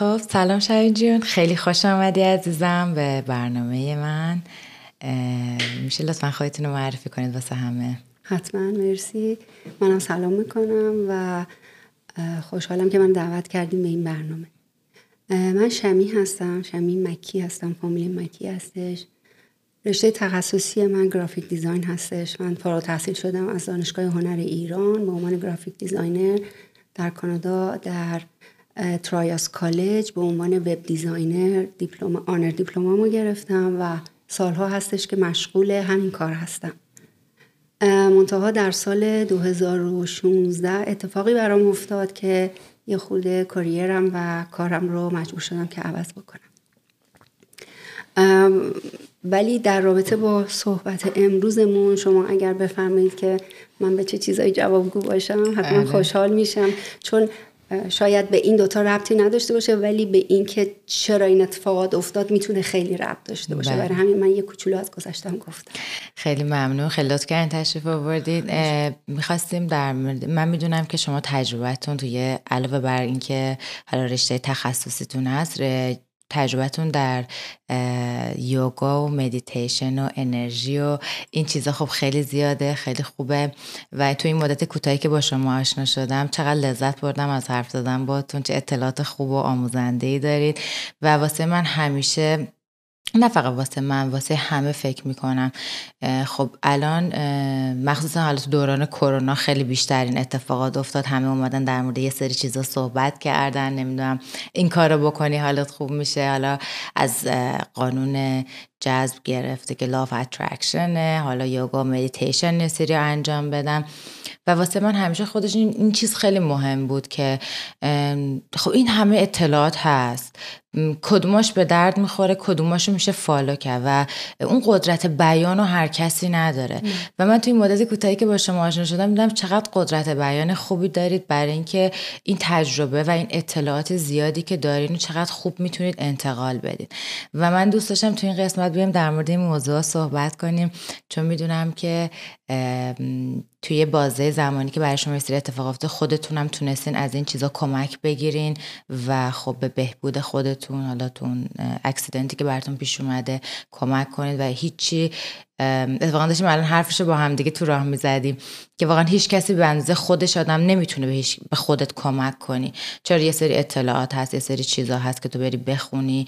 خب سلام شمی جون. خیلی خوش آمدی عزیزم به برنامه من. میشه لطفا خودتون رو معرفی کنید واسه همه. حتما مرسی. منم سلام می‌کنم و خوشحالم که من دعوت کردیم به این برنامه. من شمی هستم. شمی مکی هستم. فامیلی مکی هستش. رشته تخصصی من graphic design هستش. من فارغ تحصیل شدم از دانشگاه هنر ایران. به عنوان graphic designer در کانادا در triOS College به عنوان web designer دیپلم honour diploma مو گرفتم و سالها هستش که مشغول همین کار هستم. منتها در سال 2016 اتفاقی برام افتاد که یه خورده career م و کارم رو مجبور شدم که عوض بکنم. ولی در رابطه با صحبت امروزمون شما اگر بفرمایید که من به چه چیزایی جوابگو باشم حتما بله. خوشحال میشم. چون شاید به این دوتا ربطی نداشته باشه ولی به اینکه چرا این اتفاقات افتاد می‌تونه خیلی ربط داشته باشه. بله. برای همین من یه کوچولو از گذشتم گفتم. خیلی ممنون. خیلی لطف کردین تشریف آوردید می‌خواستیم در من می‌دونم که شما تجربتون توی علاوه بر اینکه حالا رشته تخصصیتون هست تجربتون در یوگا و مدیتیشن و انرژی و این چیزا خب خیلی زیاده خیلی خوبه. و تو این مدت کوتاهی که با شما آشنا شدم چقدر لذت بردم از حرف زدن باتون چه اطلاعات خوب و آموزنده ای دارید. و واسه من همیشه نه فقط واسه من واسه همه فکر می‌کنم. خب الان مخصوصا حالا تو دوران کرونا خیلی بیشتر این اتفاقات افتاد. همه اومدن در مورد یه سری چیزا صحبت کردن. نمی‌دونم این کارو بکنی حالت خوب میشه. حالا از قانون جذب گرفته که law of attraction ه حالا یوگا مدیتیشن سری انجام بدم. و واسه من همیشه خودش این, چیز خیلی مهم بود که خب این همه اطلاعات هست. کدوماش به درد می‌خوره کدوماش میشه follow کرد و اون قدرت بیان رو هر کسی نداره. و من توی مدت کوتاهی که با شما آشنا شدم دیدم چقدر قدرت بیان خوبی دارید برای اینکه این تجربه و این اطلاعات زیادی که دارین چقدر خوب می‌تونید انتقال بدید و من دوست داشتم توی این قسمت بیام در مورد این موضوع صحبت کنیم چون می‌دونم که توی بازه زمانی که برای شما سری اتفاق افتاده خودتونم تونستین از این چیزا کمک بگیرین و خب به بهبود خودتون حالا تو اون اکسیدنتی که براتون پیش اومده کمک کنید و هیچی اتفاقا داشتیم الان حرفش با هم دیگه تو راه می‌زدیم که واقعا هیچ کسی به اندازه خودش آدم نمی‌تونه به, به خودت کمک کنی. چرا یه سری اطلاعات هست یه سری چیزا هست که تو بری بخونی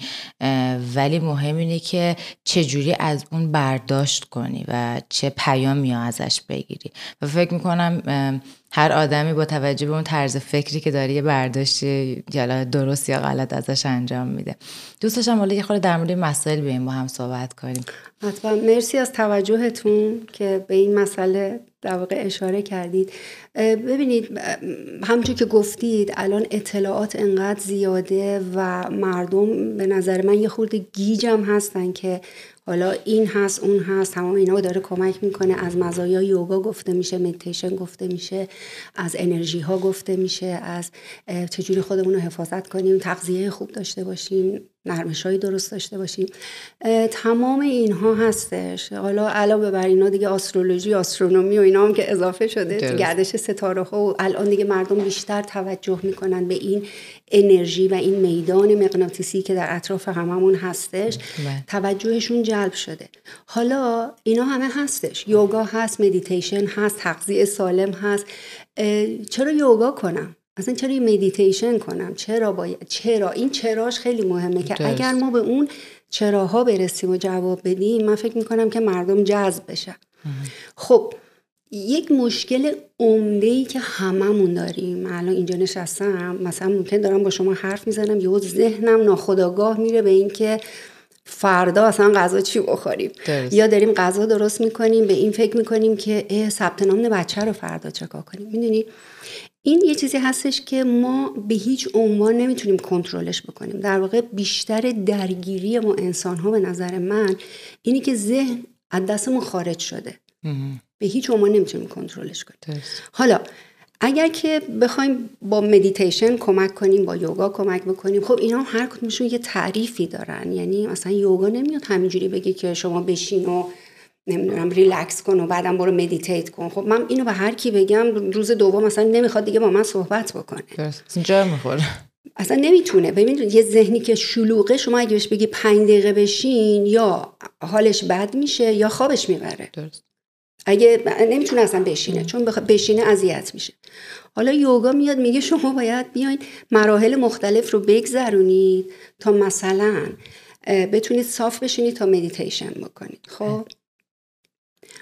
ولی مهم اینه که چه جوری از اون برداشت کنی و چه پیامی ازش بگیری. و فکر می‌کنم هر آدمی با توجه به اون طرز فکری که داره یه برداشتی یا درست یا غلط ازش انجام میده. دوست داشتم حالا یه خورده در مورد مسائل بیایم با هم صحبت کنیم. حتما. مرسی از توجهتون که به این مسئله در واقع اشاره کردید. ببینید همچون که گفتید الان اطلاعات انقدر زیاده و مردم به نظر من یه خورده گیجم هستن که حالا این هست اون هست تمام اینا داره کمک می‌کنه. از مزایای یوگا گفته میشه مدیتیشن گفته میشه از انرژی ها گفته میشه از چجوری خودمون رو حفاظت کنیم تغذیه خوب داشته باشیم نرمش درست داشته باشیم. تمام اینها هستش. حالا علاوه بر اینا دیگه astrology astronomy و اینا هم که اضافه شده گردش ستاره ها و الان دیگه مردم بیشتر توجه می‌کنن به این انرژی و این میدان مغناطیسی که در اطراف هممون هستش بله. توجهشون جلب شده. حالا اینا همه هستش. یوگا هست مدیتیشن هست تغذیه سالم هست. چرا یوگا کنم؟ اصلا چرا مدیتیشن کنم؟ چرا باید چرا؟ این چراش خیلی مهمه که اگر ما به اون چراها برسیم و جواب بدیم من فکر می‌کنم که مردم جذب بشن. خب یک مشکل عمده ای که هممون داریم. الان اینجا نشستم مثلا ممکن دارم با شما حرف می‌زنم یهو ذهنم ناخداگاه میره به اینکه فردا اصلا غذا چی بخوریم؟ یا داریم غذا درست می‌کنیم به این فکر می‌کنیم که ثبت نام بچه رو فردا چکار کنیم؟ می‌دونی؟ این یه چیزی هستش که ما به هیچ عنوان نمی‌تونیم کنترلش بکنیم. در واقع بیشتر درگیری ما انسان ها به نظر من اینی که ذهن از دستمون خارج شده. به هیچ عنوان نمی‌تونیم کنترلش کنیم. حالا اگر که بخوایم با مدیتیشن کمک کنیم با یوگا کمک بکنیم خب اینا هر کدومشون یه تعریفی دارن. یعنی مثلا یوگا نمیاد همینجوری بگه که شما بشین و نمی‌دونم ریلکس کن و بعدم برو meditate کن. خب من اینو به هر کی بگم روز دوم مثلا نمی‌خواد دیگه با من صحبت بکنه. اینجا می‌خوره. اصلا نمی‌تونه. ببینید یه ذهنی که شلوغه شما اگه بهش بگی پنج دقیقه بشین یا حالش بد میشه یا خوابش می‌بره. درست. اگه نمی‌تونه اصلا بشینه چون بخ... بشینه اذیت میشه. حالا یوگا میاد میگه شما باید بیاین مراحل مختلف رو بگذرونید تا مثلا بتونید صاف بشینید تا مدیتیشن بکنید. خب؟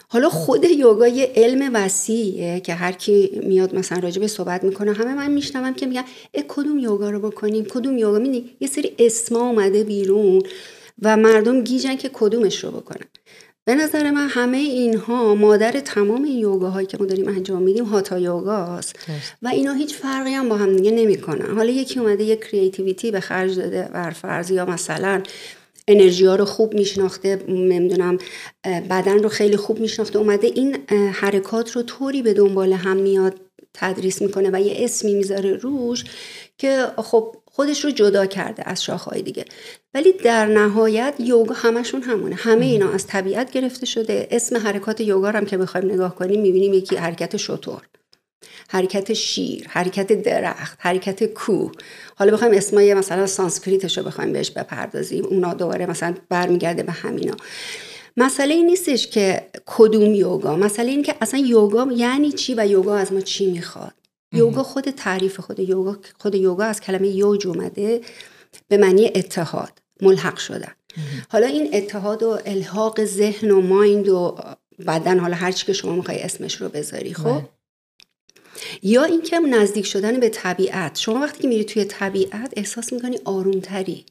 حالا خود یوگا یه علم وسیعه که هر کی میاد مثلا راجع به صحبت می‌کنه همه من میشنوم که میگن کدوم یوگا رو بکنیم؟ کدوم یوگا؟ میدی یه سری اسما اومده بیرون و مردم گیجن که کدومش رو بکنن. به نظر من همه اینها مادر تمام این یوگاهایی که ما داریم انجام میدیم هاتا یوگاست و اینا هیچ فرقی هم با هم دیگه نمی‌کنن. حالا یکی اومده یه کریتیویتی به خرج داده بر فرض یا مثلا انرژی ها رو خوب میشناخته نمی‌دونم بدن رو خیلی خوب میشناخته اومده این حرکات رو طوری به دنبال هم میاد تدریس می‌کنه و یه اسمی می‌ذاره روش که خب خودش رو جدا کرده از شاخهای دیگه. ولی در نهایت یوگا همشون همونه. همه اینا از طبیعت گرفته شده. اسم حرکات یوگا هم که بخوایم نگاه کنیم می‌بینیم یکی حرکت شطور حرکت شیر حرکت درخت حرکت کوه. حالا بخوایم اسمای مثلا سانسکریتش رو بخوایم بهش بپردازیم. اونا دوباره مثلا برمیگرده به همینا. مسئله این نیستش که کدوم یوگا. مسئله این که اصلا یوگا یعنی چی و یوگا از ما چی می‌خواد. یوگا خود تعریف خود یوگا خود یوگا از کلمه یوج اومده به معنی اتحاد ملحق شدن. حالا این اتحاد و الحاق ذهن و مایند و بدن حالا هر چی که شما می‌خوای اسمش رو بذاری خب؟ بله. یا اینکه نزدیک شدن به طبیعت. شما وقتی که میری توی طبیعت احساس می‌کنی آرومتری.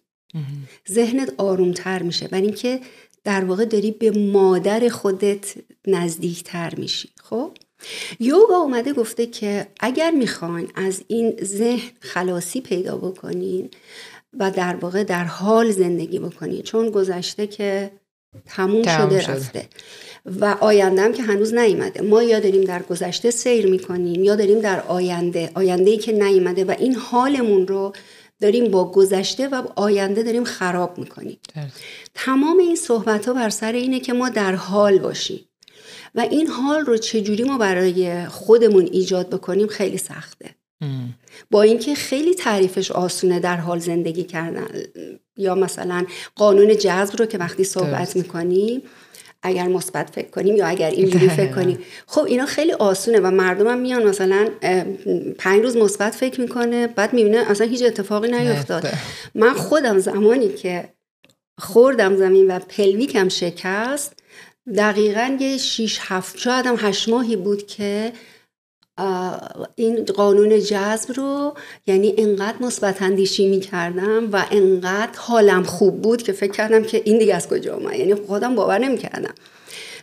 ذهنت آرومتر میشه. برای اینکه در واقع داری به مادر خودت نزدیکتر میشی خب؟ یوگا اومده گفته که اگر می‌خواین از این ذهن خلاصی پیدا بکنین و در واقع در حال زندگی بکنین چون گذشته که تموم, شده, رفته. و آینده هم که هنوز نیومده. ما یا داریم در گذشته سیر می‌کنیم یا داریم در آینده آینده ای که نیومده و این حالمون رو داریم با گذشته و آینده داریم خراب می‌کنیم. تمام این صحبت ها بر سر اینه که ما در حال باشیم. و این حال رو چجوری ما برای خودمون ایجاد بکنیم خیلی سخته. با اینکه خیلی تعریفش آسونه در حال زندگی کردن یا مثلا قانون جذب رو که وقتی صحبت می‌کنیم اگر مثبت فکر کنیم یا اگر اینجوری فکر کنیم. خب اینا خیلی آسونه و مردم هم میان مثلا پنج روز مثبت فکر می‌کنه بعد می‌بینه اصلا هیچ اتفاقی نیفتاد. من خودم زمانی که خوردم زمین و پلویکم شکست دقیقا یه شیش هفت شاید هم هشت ماهی بود که این قانون جذب رو یعنی انقدر مثبت اندیشی می کردم و انقدر حالم خوب بود که فکر کردم که این دیگه از کجا اومد. یعنی خودم باور نمی کردم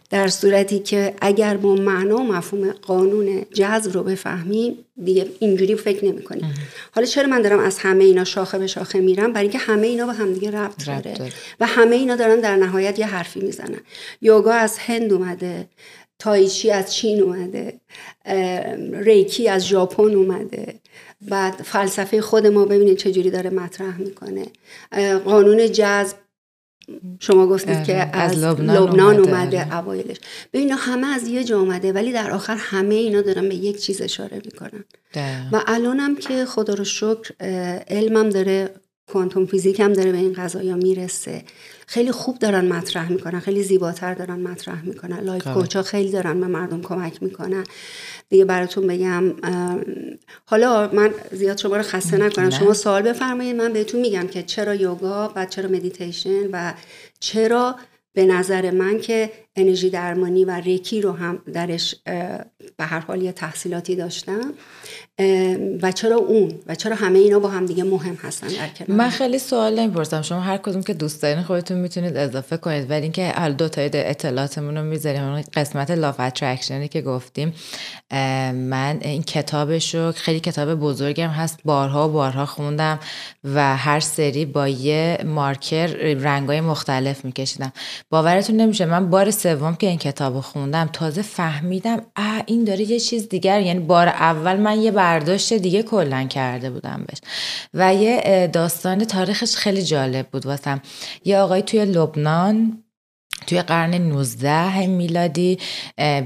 در صورتی که اگر ما معنا و مفهوم قانون جذب رو بفهمیم دیگه اینجوری فکر نمی کنیم حالا چرا من دارم از همه اینا شاخه به شاخه میرم؟ برای اینکه همه اینا به همدیگه ربط داره. و همه اینا دارن در نهایت یه حرفی می‌زنن. یوگا از هند اومده تایچی از چین اومده ریکی از ژاپن اومده. بعد فلسفه خود ما ببینید چجوری داره مطرح می‌کنه. قانون جذب شما گفتید که از, لبنان, اومده, اوایلش. ببین همه از یه جا اومده ولی در آخر همه اینا دارن به یک چیز اشاره می‌کنن. و الانم که خدا رو شکر علمم داره quantum physics هم داره به این قضايا می‌رسه. خیلی خوب دارن مطرح می‌کنن خیلی زیباتر دارن مطرح می‌کنن. life coach ا خیلی دارن به مردم کمک می‌کنن. دیگه براتون بگم حالا من زیاد شما رو خسته نکنم. شما سوال بفرمایید من بهتون میگم که چرا یوگا و چرا مدیتیشن و چرا به نظر من که انرژی درمانی و ریکی رو هم درش به هر حال یه تحصیلاتی داشتم. و چرا اون؟ و چرا همه اینا با هم دیگه مهم هستن در کنار من خیلی سوال نمی‌پرسم. شما هر کدوم که دوست دارین خودتون می‌تونید اضافه کنید. ولی اینکه حال دو تای اطلاعاتمون رو می‌ذاریم. اون قسمت لاف اترکشنی که گفتیم. من این کتابش رو خیلی کتاب بزرگم هست. بارها و بارها خوندم و هر سری با یه مارکر رنگای مختلف میکشیدم. باورتون نمیشه. من بار سوم که این کتاب خوندم تازه فهمیدم اه این داره یه چیز دیگر یعنی بار اول من یه برداشت دیگه کلا کرده بودم بهش. و یه داستان تاریخش خیلی جالب بود واسم. یه آقای توی لبنان توی قرن 19 میلادی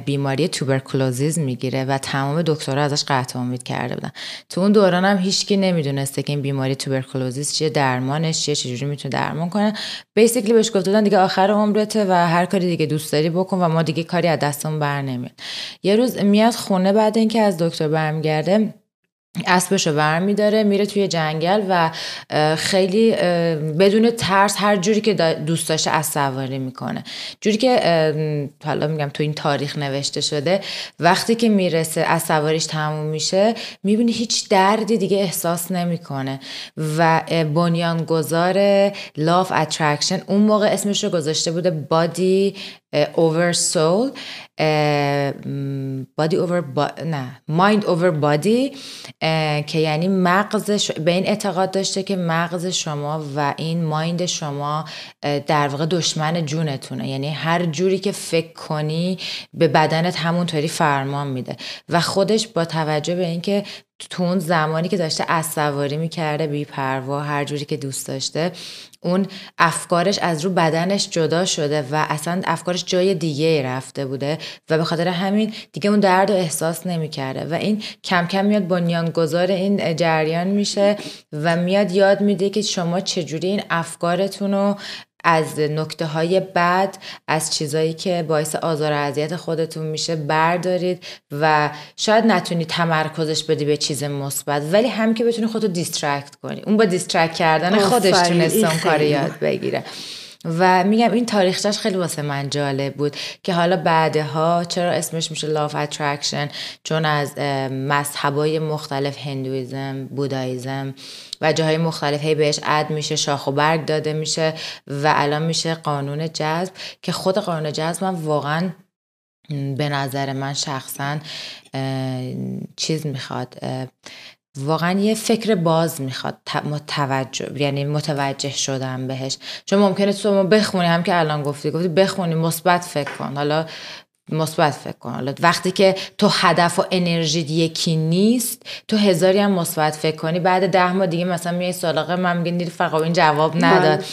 بیماری توبرکلوزیز می‌گیره و تمام دکترها ازش قطع امید کرده بودن. تو اون دوران هم هیچکی نمی‌دونسته که این بیماری توبرکلوزیز چیه درمانش چیه چجوری می‌تونه درمان کنه. بیسیکلی بهش گفته دیگه آخر عمرته و هر کاری دیگه دوست داری بکن و ما دیگه کاری از دستمون بر نمیاد. یه روز میاد خونه بعد اینکه از دکتر برمیگرده اسبش رو برمیداره میره توی جنگل و خیلی بدون ترس هر جوری که دوست داشته از سواری می‌کنه. جوری که حالا میگم تو این تاریخ نوشته شده وقتی که می‌رسه از سواریش تموم میشه می‌بینی هیچ دردی دیگه احساس نمی‌کنه و بنیانگذار law of attraction اون موقع اسمش رو گذاشته بوده body over soul body over نه mind over body که یعنی مغز به این اعتقاد داشته که مغز شما و این mind شما در واقع دشمن جونتونه. یعنی هر جوری که فکر کنی به بدنت همونطوری فرمان میده. و خودش با توجه به اینکه تو اون زمانی که داشته از سواری می‌کرده بی پروا هر جوری که دوست داشته اون افکارش از رو بدنش جدا شده و اصلا افکارش جای دیگه رفته بوده و به خاطر همین دیگه اون درد رو احساس نمی‌کرده و این کم کم میاد بنیانگذار این جریان میشه و میاد یاد میده که شما چجوری این افکارتون رو از نکته های بد از چیزایی که باعث آزار و اذیت خودتون میشه بردارید و شاید نتونی تمرکزش بدی به چیز مثبت. ولی هم که بتونی خودتو distract کنی. اون با distract کردن خودش تونست اون کار یاد بگیره. و میگم این تاریخش خیلی واسه من جالب بود که حالا بعدها چرا اسمش میشه law of attraction چون از مذهبای مختلف Hinduism Buddhism و جاهای مختلف هی بهش اد میشه شاخ و برگ داده میشه و الان میشه قانون جذب که خود قانون جذب من واقعا به نظر من شخصا چیز می‌خواد واقعا یه فکر باز می‌خواد متوجه یعنی متوجه شدم بهش. چون ممکنه تو بخونی هم که الان گفتی. گفتی بخونی مثبت فکر کن. حالا مثبت فکر کن. حالا وقتی که تو هدف و انرژی یکی نیست تو هزاری هم مثبت فکر کنی. بعد ده ماه دیگه مثلا میای سالقه من میگه نیر فقط این جواب نداد.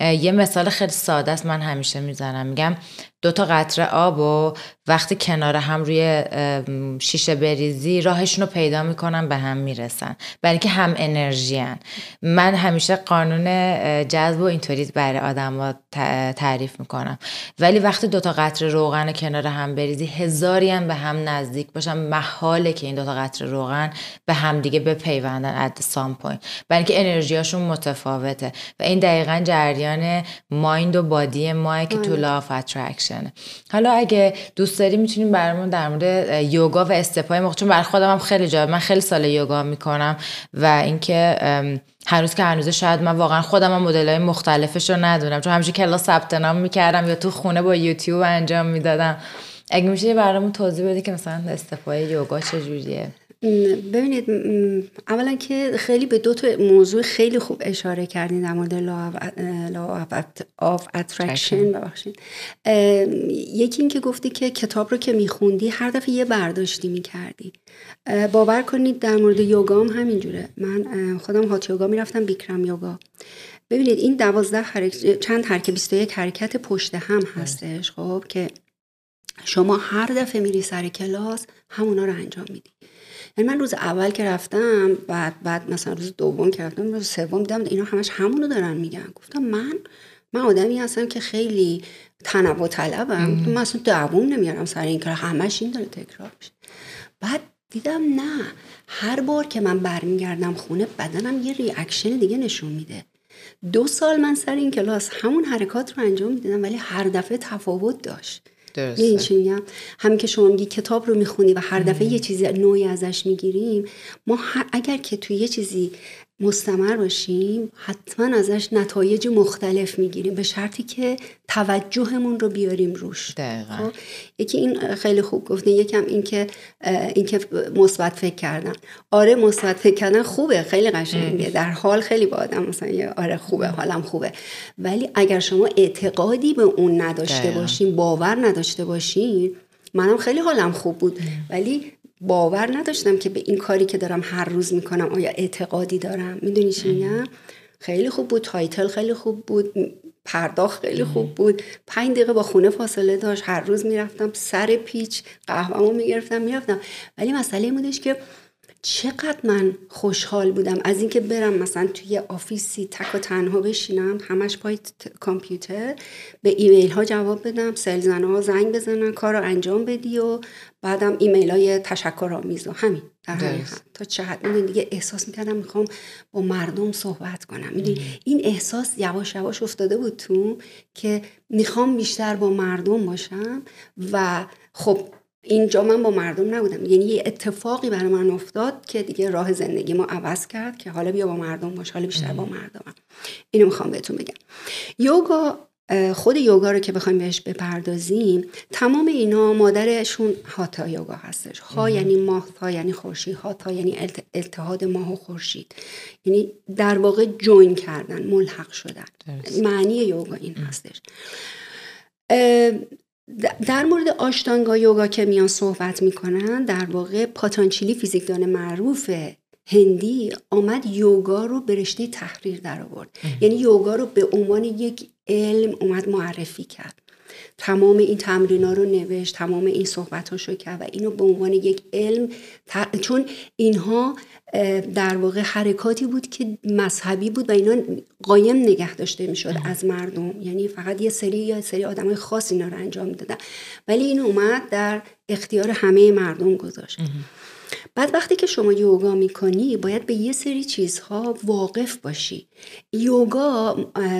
یه مثال خیلی ساده است من همیشه می‌زنم. میگم دو تا قطره آب و وقتی کنار هم روی شیشه بریزی راهشون رو پیدا می‌کنن به هم می‌رسن. برای اینکه هم انرژی هن. من همیشه قانون جذب و اینطوری برای آدم تعریف می‌کنم. ولی وقتی دو تا قطره روغن کنار هم بریزی هزاری هم به هم نزدیک باشن. محاله که این دو تا قطره روغن به هم دیگه بپیوندن at some point برای اینکه انرژیاشون متفاوته. و این دقیقا جریان مایند و بادی ماه که تو لاف حالا اگه دوست داری می‌تونیم برامون در مورد یوگا و استپای موقع چون برای خودم هم خیلی جالب من خیلی سال یوگا می‌کنم و اینکه هنوز که هنوز شاید من واقعا خودم هم مدل های مختلفش رو ندونم. چون همیشه کلاس ثبت نام می‌کردم یا تو خونه با یوتیوب انجام می‌دادم. اگه میشه برامون توضیح بدی که مثلا استفای یوگا چجوریه ببینید اولا که خیلی به دو تا موضوع خیلی خوب اشاره کردین در مورد law of attraction ببخشید. یکی این که گفتی که کتاب رو که میخوندی هر دفعه یه برداشتی می‌کردی. باور کنید در مورد یوگا هم همینجوره. من خودم hot yoga می‌رفتم Bikram yoga. ببینید این دوازده حرک... چند حرکت 21 حرکت پشت هم هستش خب که شما هر دفعه میری سر کلاس همونا رو انجام میدی. یعنی من روز اول که رفتم بعد بعد مثلا روز دوم که رفتم روز سوم دیدم اینا همش همونو دارن میگن. گفتم من من آدمی هستم که خیلی تنوع طلبم. من اصلا دووم نمیارم سر این کار. همش این داره تکرار میشه. بعد دیدم نه. هر بار که من برمیگردم خونه بدنم یه reaction دیگه نشون میده. دو سال من سر این کلاس همون حرکات رو انجام می‌دادم ولی هر دفعه تفاوت داشت. این چی میگم همین که شما میگی کتاب رو می‌خونی و هر دفعه یه چیزی نوعی ازش می‌گیریم ما اگر که توی یه چیزی مستمر باشیم حتما ازش نتایج مختلف می‌گیریم. به شرطی که توجهمون رو بیاریم روش. خب؟ یکی این خیلی خوب گفته یکم این که این که مثبت فکر کردن آره مثبت فکر کردن خوبه خیلی قشنگه. در حال خیلی با آدم مثلا آره خوبه حالم خوبه. ولی اگر شما اعتقادی به اون نداشته باشین باور نداشته باشین منم خیلی حالم خوب بود. ولی باور نداشتم که به این کاری که دارم هر روز می‌کنم آیا اعتقادی دارم. می‌دونی چی میگم؟ خیلی خوب بود title خیلی خوب بود پرداخت خیلی خوب بود. پنج دقیقه با خونه فاصله داشت هر روز می‌رفتم سر پیچ قهوهمو می‌گرفتم می‌رفتم. ولی مسئله این بودش که چقدر من خوشحال بودم. از اینکه برم مثلا توی office ی تک و تنها بشینم همش پای کامپیوتر به ایمیل ها جواب بدم سلزنه ها زنگ بزنن کار رو انجام بدی و بعدم ایمیل های تشکر آمیز و همین. در تا چه حد؟ دیگه احساس می‌کردم می‌خوام با مردم صحبت کنم. این احساس یواش یواش افتاده بود تو که می‌خوام بیشتر با مردم باشم و خب اینجا من با مردم نبودم. یعنی یه اتفاقی برای من افتاد که دیگه راه زندگی ما عوض کرد که حالا بیا با مردم باش حالا بیشتر با مردمم. اینو می‌خوام بهتون بگم. یوگا خود یوگا رو که بخوایم بهش بپردازیم تمام اینا مادرشون هاتا یوگا هستش. ها یعنی ماه ها یعنی خورشید. هاتا یعنی اتحاد ماه و خورشید. یعنی در واقع جوین کردن ملحق شدن. معنی یوگا این هستش. در مورد آشتانگا یوگا که میان صحبت می‌کنن در واقع پاتانچیلی فیزیکدان معروف هندی آمد یوگا رو به رشته تحریر در آورد یعنی یوگا رو به عنوان یک علم اومد معرفی کرد. تمام این تمرینا رو نوشت تمام این صحبت رو کرد و اینو به عنوان یک علم چون اینها در واقع حرکاتی بود که مذهبی بود و اینا قایم نگه داشته می‌شد از مردم. یعنی فقط یه سری یا سری آدمای خاص اینا رو انجام می‌دادن. ولی این اومد در اختیار همه مردم گذاشت. بعد وقتی که شما یوگا می‌کنی باید به یه سری چیزها واقف باشی. یوگا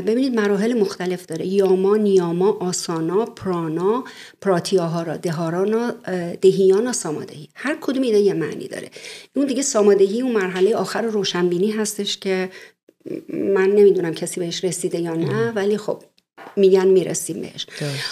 ببینید مراحل مختلف داره. یاما نیاما آسانا پرانا پراتیاهارا دهارانا دهیانا سامادهی. هر کدوم اینا یه معنی داره. اون دیگه سامادهی اون مرحله آخر روشنبینی هستش که من نمی‌دونم کسی بهش رسیده یا نه ولی خب میگن می‌رسیم بهش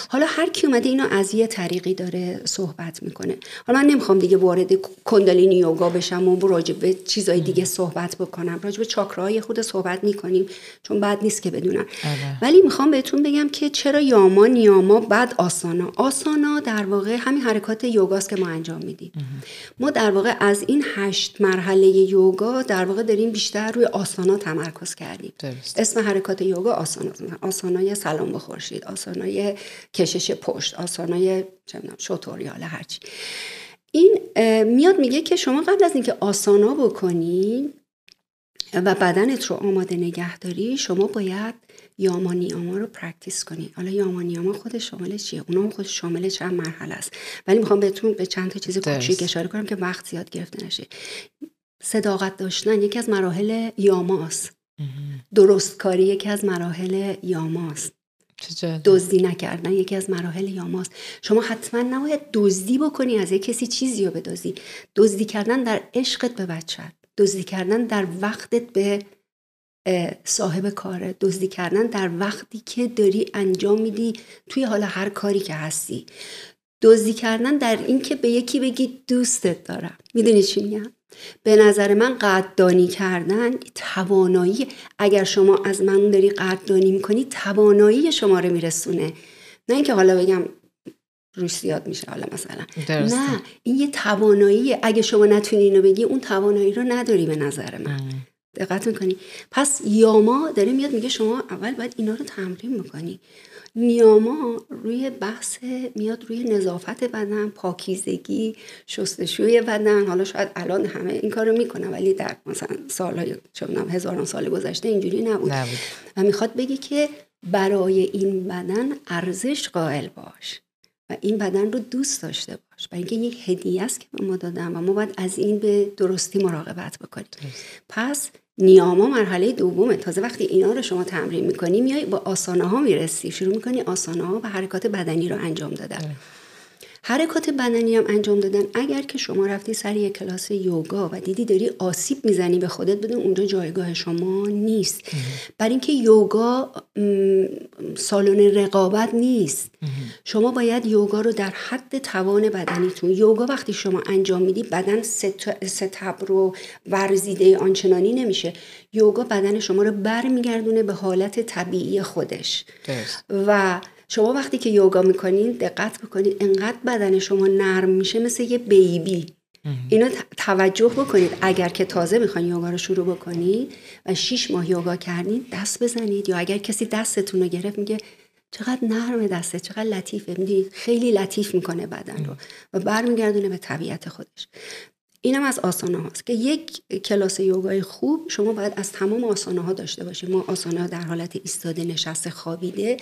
حالا هر کی اومده اینو از یه طریقی داره صحبت می‌کنه. حالا من نمی‌خوام دیگه وارد کندالینی یوگا بشم و راجع به چیزای دیگه صحبت بکنم. راجع به چاکراهای خود صحبت می‌کنیم چون بعد نیست که بدونن آره. ولی می‌خوام بهتون بگم که چرا یاما نیاما بعد آسانا؟ آسانا در واقع همین حرکات یوگاست که ما انجام میدیم. ما در واقع از این هشت مرحله یوگا در واقع داریم بیشتر روی آسانا تمرکز کردیم. اسم حرکات یوگا آسانا. آسانای سلام خورشید آسانای کشش پشت آسانای شتر یا هرچی این میاد میگه که شما قبل از اینکه آسانا بکنی و بدنت رو آماده نگه داری شما باید یامانیاما رو practice کنی. حالا یامانیاما خودش شامل چیه؟ اونا خودش شامل چند مرحله است. ولی می‌خوام بهتون به چند تا چیز کوچیک اشاره کنم که وقت زیاد گرفته نشه. صداقت داشتن یکی از مراحل یاماست درست کاری یکی از مراحل یاماست دزدی نکردن. یکی از مراحل یاماست. شما حتما نباید دزدی بکنی از یک کسی چیزی رو بدزدی. دزدی کردن در عشقت به بچت. دزدی کردن در وقتت به صاحب کاره دزدی کردن در وقتی که داری انجام میدی توی حالا هر کاری که هستی. دزدی کردن در اینکه به یکی بگی دوستت دارم. می‌دونی چی میگم؟ به نظر من قدردانی کردن توانایی اگر شما از من داری قدردانی می‌کنی توانایی شما رو میرسونه. نه اینکه حالا بگم روش زیاد میشه حالا مثلا. نه این یه توانایی اگه شما نتونی اینو بگی اون توانایی رو نداری به نظر من. دقت می‌کنی؟ پس یاما داره میاد میگه شما اول باید اینا رو تمرین می‌کنی نیاما روی بحث میاد روی نظافت بدن پاکیزگی شستشوی بدن. حالا شاید الان همه این کارو می‌کنن ولی در مثلا سالهای چونم هزاران سال گذشته اینجوری نبود. نبود. و می‌خواد بگی که برای این بدن ارزش قائل باش. و این بدن رو دوست داشته باش و اینکه یک هدیه است که ما دادم و ما باید از این به درستی مراقبت بکنیم. پس نیاما مرحله دومه. تازه وقتی اینا رو شما تمرین می‌کنی میای با آسانه ها می‌رسی. شروع می‌کنی آسانه ها و حرکات بدنی رو انجام دادن. حرکات بدنی هم انجام دادن. اگر که شما رفتی سر یک کلاس یوگا و دیدی داری آسیب می‌زنی به خودت بدون اونجا جایگاه شما نیست. بر اینکه یوگا سالن رقابت نیست. شما باید یوگا رو در حد توان بدنیتون یوگا وقتی شما انجام میدی بدن ستبر رو ورزیده آنچنانی نمیشه. یوگا بدن شما رو برمیگردونه به حالت طبیعی خودش. و شما وقتی که یوگا می‌کنین دقت بکنید انقدر بدن شما نرم میشه مثل یه بیبی. اینو توجه بکنید. اگر که تازه می‌خواین یوگا رو شروع بکنید و شیش ماه یوگا کردید دست بزنید. یا اگر کسی دستتون رو گرفت میگه چقدر نرم دسته چقدر لطیفه. می‌دونید خیلی لطیف می‌کنه بدن رو و برمیگردونه به طبیعت خودش. اینم از آسانه هاست که یک کلاس یوگای خوب شما باید از تمام آسانه ها داشته باشیم ما آسانه ها در حالت ایستاده نشسته خوابیده.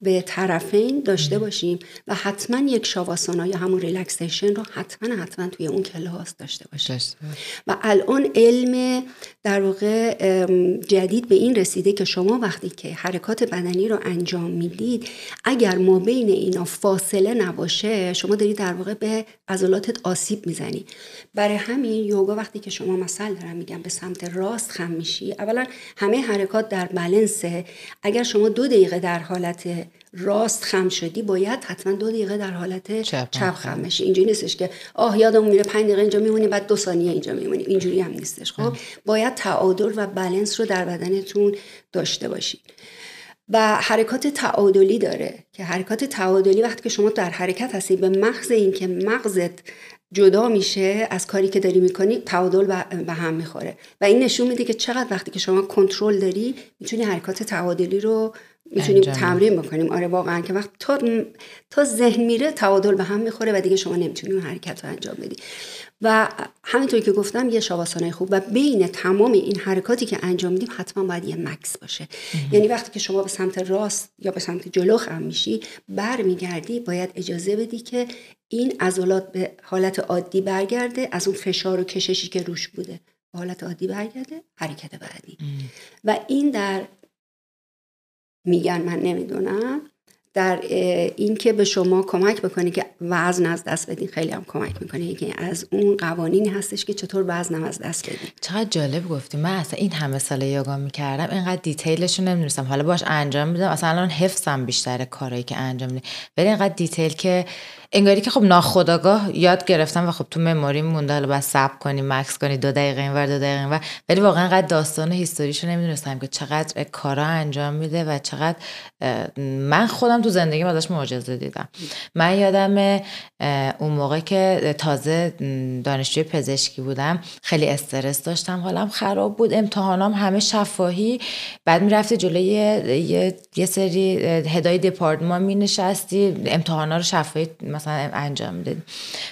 به طرفین داشته باشیم و حتما یک شاواسانا یا همون ریلکسیشن رو حتما حتما توی اون کلاس داشته باشیم. و الان علم در واقع جدید به این رسیده که شما وقتی که حرکات بدنی رو انجام می‌دید اگر ما بین اینا فاصله نباشه شما دارید در واقع به عضلاتت آسیب می‌زنی. برای همین یوگا وقتی که شما مثل دارم میگم به سمت راست خم میشی اولا همه حرکات در بلنسه اگر شما دو دقیقه در حالت راست خم شدی باید حتما دو دقیقه در حالت چپ, چپ خم بشی. اینجوری نیستش که آه یادمون میره پنج دقیقه اینجا میمونی بعد دو ثانیه اینجا میمونی. اینجوری هم نیستش. خب باید تعادل و بلنس رو در بدنتون داشته باشید و حرکات تعادلی داره که حرکات تعادلی وقتی که شما در حرکت هستی به محض اینکه مغزت جدا میشه از کاری که داری می‌کنی تعادل به هم می‌خوره. و این نشون میده که چقدر وقتی که شما کنترل داری می‌تونی حرکات تعادلی رو می‌تونیم تمرین بکنیم. آره واقعا که وقت تا تا ذهن میره تعادل به هم می‌خوره و دیگه شما نمی‌تونید حرکت رو انجام بدی. و همینطوری که گفتم یه شواسانه خوب و بین تمام این حرکاتی که انجام میدیم حتما باید یه مکس باشه. یعنی وقتی که شما به سمت راست یا به سمت جلو خم میشی برمیگردی باید اجازه بدی که این عضلات به حالت عادی برگرده از اون فشار و کششی که روش بوده حالت عادی برگرده حرکت بعدی. و این در میگن من نمی‌دونم. در اینکه به شما کمک بکنه که وزن از دست بدین خیلی هم کمک می‌کنه. که از اون قوانینی هستش که چطور وزنم از دست بدین. چقدر جالب گفتی. من اصلا این همه سال یوگا می‌کردم اینقدر detail ش رو نمی‌دونستم. حالا باش انجام میدم. اصلا الان حفظم بیشتر کارهایی که انجام میدم. ولی اینقدر detail که انگاری که خب ناخداگاه یاد گرفتم و خب تو memory مونده. حالا باید صبر کنی مکث کنی دو دقیقه اینور دو دقیقه اینور ولی واقعا انقدر داستان هیستوریشو نمی‌دونستم که چقدر کارا انجام میده و چقدر من خودم تو زندگی ازش معجزه دیدم. من یادم اون موقع که تازه دانشجوی پزشکی بودم خیلی استرس داشتم. حالم خراب بود امتحانام همه شفاهی. بعد می‌رفتی جلوی یه, یه سری هدای دپارتمان می نشستی امتحانا رو شفاهی مثلا انجام می‌دادیم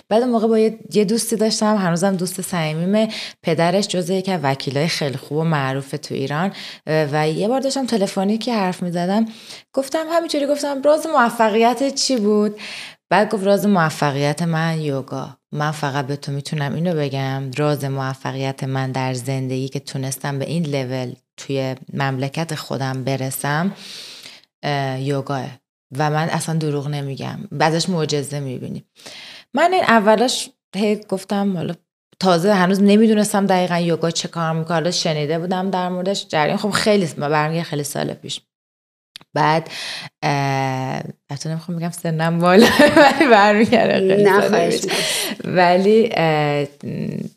بعد اون موقع با یه دوستی داشتم هنوزم دوست صمیمیم پدرش جزء یک وکیلای خیلی خوب و معروف تو ایران. و یه بار داشتم تلفنی که حرف می‌زدم. گفتم همینطوری گفتم راز موفقیت چی بود؟ بعد گفت راز موفقیت من یوگا. من فقط به تو می‌تونم اینو بگم راز موفقیت من در زندگی که تونستم به این لول توی مملکت خودم برسم یوگاه. و من اصلا دروغ نمیگم. بعدش معجزه می‌بینیم من این اولش هی گفتم حالا تازه هنوز نمی‌دونستم دقیقا یوگا چه کار می‌کنه. حالا شنیده بودم در موردش جریان. خب خیلی برمیگه خیلی سال پیش. بعد حتی نمی‌خوام بگم سنم بالا ولی برمیگرده ولی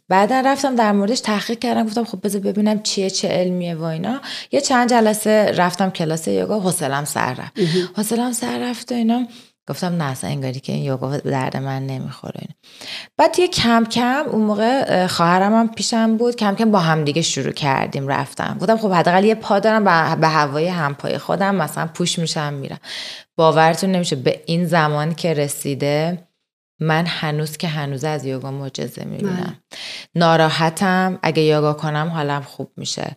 بعدا رفتم در موردش تحقیق کردم گفتم خب بذار ببینم چیه چه علمیه و اینا. یه چند جلسه رفتم کلاس یوگا حوصلم سر رفت. حوصلم سر رفت و اینا. گفتم نه اصلا انگاری که این یوگا درد من نمی‌خوره بعد یه کم کم اون موقع خواهرم هم پیشم بود کم کم با هم دیگه شروع کردیم رفتم. گفتم خب حداقل یه پا دارم به هوای همپای خودم مثلا پوش میشم میرم. باورتون نمیشه به این زمان که رسیده من هنوز که هنوز از یوگا معجزه می‌بینم. ناراحتم. اگه یوگا کنم حالم خوب میشه.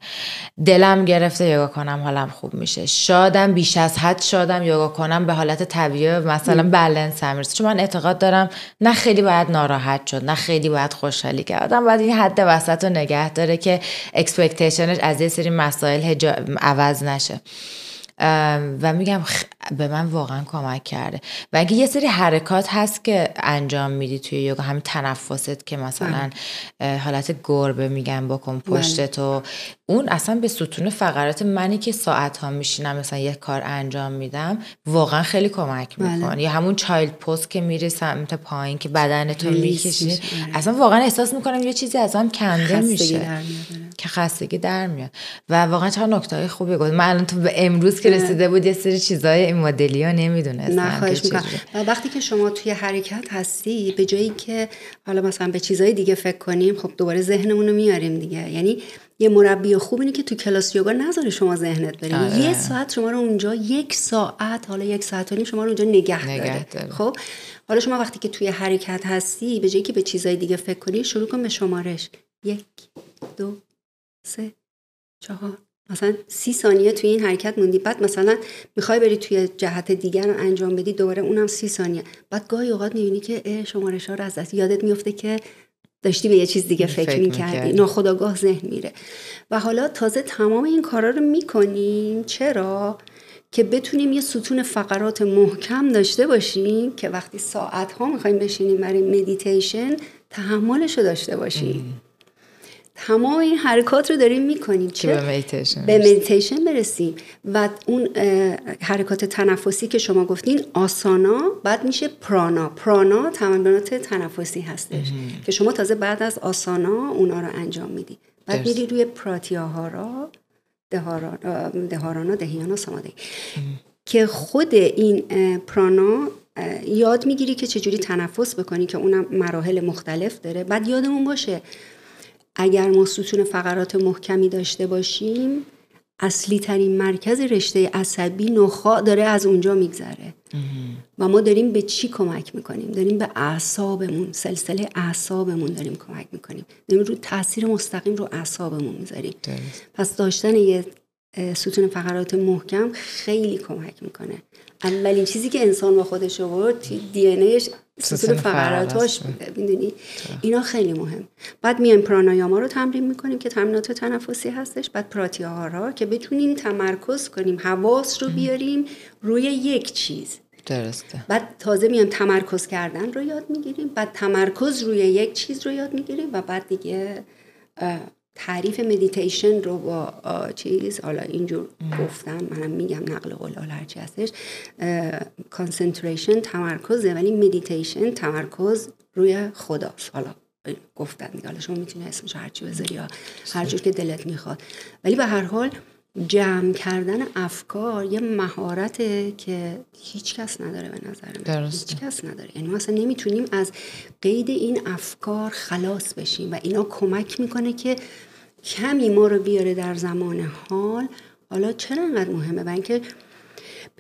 دلم گرفته یوگا کنم حالم خوب میشه. شادم بیش از حد شادم یوگا کنم به حالت طبیعی مثلا بلنس هم چون من اعتقاد دارم نه خیلی باید ناراحت شد نه خیلی باید خوشحالی کرد. آدم باید این حد وسط رو نگه داره که expectation ش از یه سری مسائل عوض نشه. و میگم به من واقعا کمک کرده. و اگه یه سری حرکات هست که انجام میدی توی یوگا همین تنفست که مثلا بله. حالت گربه میگن بکن بله. پشت تو اون اصلا به ستون فقرات منی که ساعت ها میشینم مثلا یه کار انجام میدم واقعا خیلی کمک بله. می‌کنه. یا همون چایلد پست که میری سمت پایین که بدن تو می‌کشی. اصلا واقعا احساس می‌کنم یه چیزی ازم کنده میشه. که خستگی در میاد. و واقعا چقدر نکته خوبی گفت. من الان تو به امروز که رسیده بود یه سری چیزای مدلی ها نمی‌دونستن نه خواهش می‌کنم. و وقتی که شما توی حرکت هستی به جایی که حالا مثلا به چیزهای دیگه فکر کنیم خب دوباره ذهنمون رو میاریم دیگه. یعنی یه مربی خوب اینه که تو کلاس یوگا نذاره شما ذهنت بریم آره. یه ساعت شما رو اونجا یک ساعت حالا یک ساعت و نیم شما رو اونجا نگه, نگه داره. خب؟ حالا شما وقتی که توی حرکت هستی به جایی که به چیزهای دیگه فکر کنی شروع کن به شمارش. یک دو سه چهار. مثلا سی ثانیه توی این حرکت موندی بعد مثلا می‌خوای بری توی جهت دیگر رو انجام بدی دوباره اونم سی ثانیه. بعد گاهی اوقات می‌بینی که شمارش ها رو از دست یادت میفته که داشتی به یه چیز دیگه فکر می‌کردی. ناخداگاه ذهن میره. و حالا تازه تمام این کارا رو می‌کنیم. چرا؟ که بتونیم یه ستون فقرات محکم داشته باشیم که وقتی ساعت ها می‌خوایم بشینیم برای مدیتیشن تحملش رو داشته باشیم. تمام این حرکات رو داریم می‌کنیم. که به مدیتیشن به مدیتیشن برسیم. و اون حرکات تنفسی که شما گفتین آسانا بعد میشه پرانا. پرانا تمرینات تنفسی هستش که شما تازه بعد از آسانا اونا رو انجام میدی. بعد میری روی پراتیاهارا دهارانا دهیانا سمادهی که خود این پرانا یاد می‌گیری که چجوری تنفس بکنی که اونم مراحل مختلف داره. بعد یادمون باشه اگر ما ستون فقرات محکمی داشته باشیم اصلی ترین مرکز رشته عصبی نخا داره از اونجا میگذره. و ما داریم به چی کمک می‌کنیم؟ داریم به اعصابمون سلسله اعصابمون داریم کمک می‌کنیم. داریم رو تاثیر مستقیم رو اعصابمون می‌ذاریم. پس داشتن یه ستون فقرات محکم خیلی کمک می‌کنه. اولین چیزی که انسان با خودش آورد دی ستون فقراتاش می‌دونی؟ اینا خیلی مهم. بعد میایم پرانایاما رو تمرین می‌کنیم که تمرینات تنفسی هستش. بعد پراتیاهارا که بتونیم تمرکز کنیم حواس رو بیاریم روی یک چیز. درسته. بعد تازه میایم تمرکز کردن رو یاد می‌گیریم. بعد تمرکز روی یک چیز رو یاد می‌گیریم و بعد دیگه تعریف مدیتیشن رو با چیز حالا اینجور گفتم منم میگم نقل قول هرچی هستش concentration تمرکزه ولی مدیتیشن تمرکز روی خداست. حالا گفتم دیگه حالا شما می‌تونی اسمش هرچی بذاری یا هر جور که دلت می‌خواد. ولی به هر حال جمع کردن افکار یه مهارته که هیچ کس نداره به نظر من. هیچ کس نداره. یعنی ما اصلا نمی‌تونیم از قید این افکار خلاص بشیم و اینا کمک می‌کنه که کمی ما رو بیاره در زمان حال. حالا چرا انقدر مهمه؟ و اینکه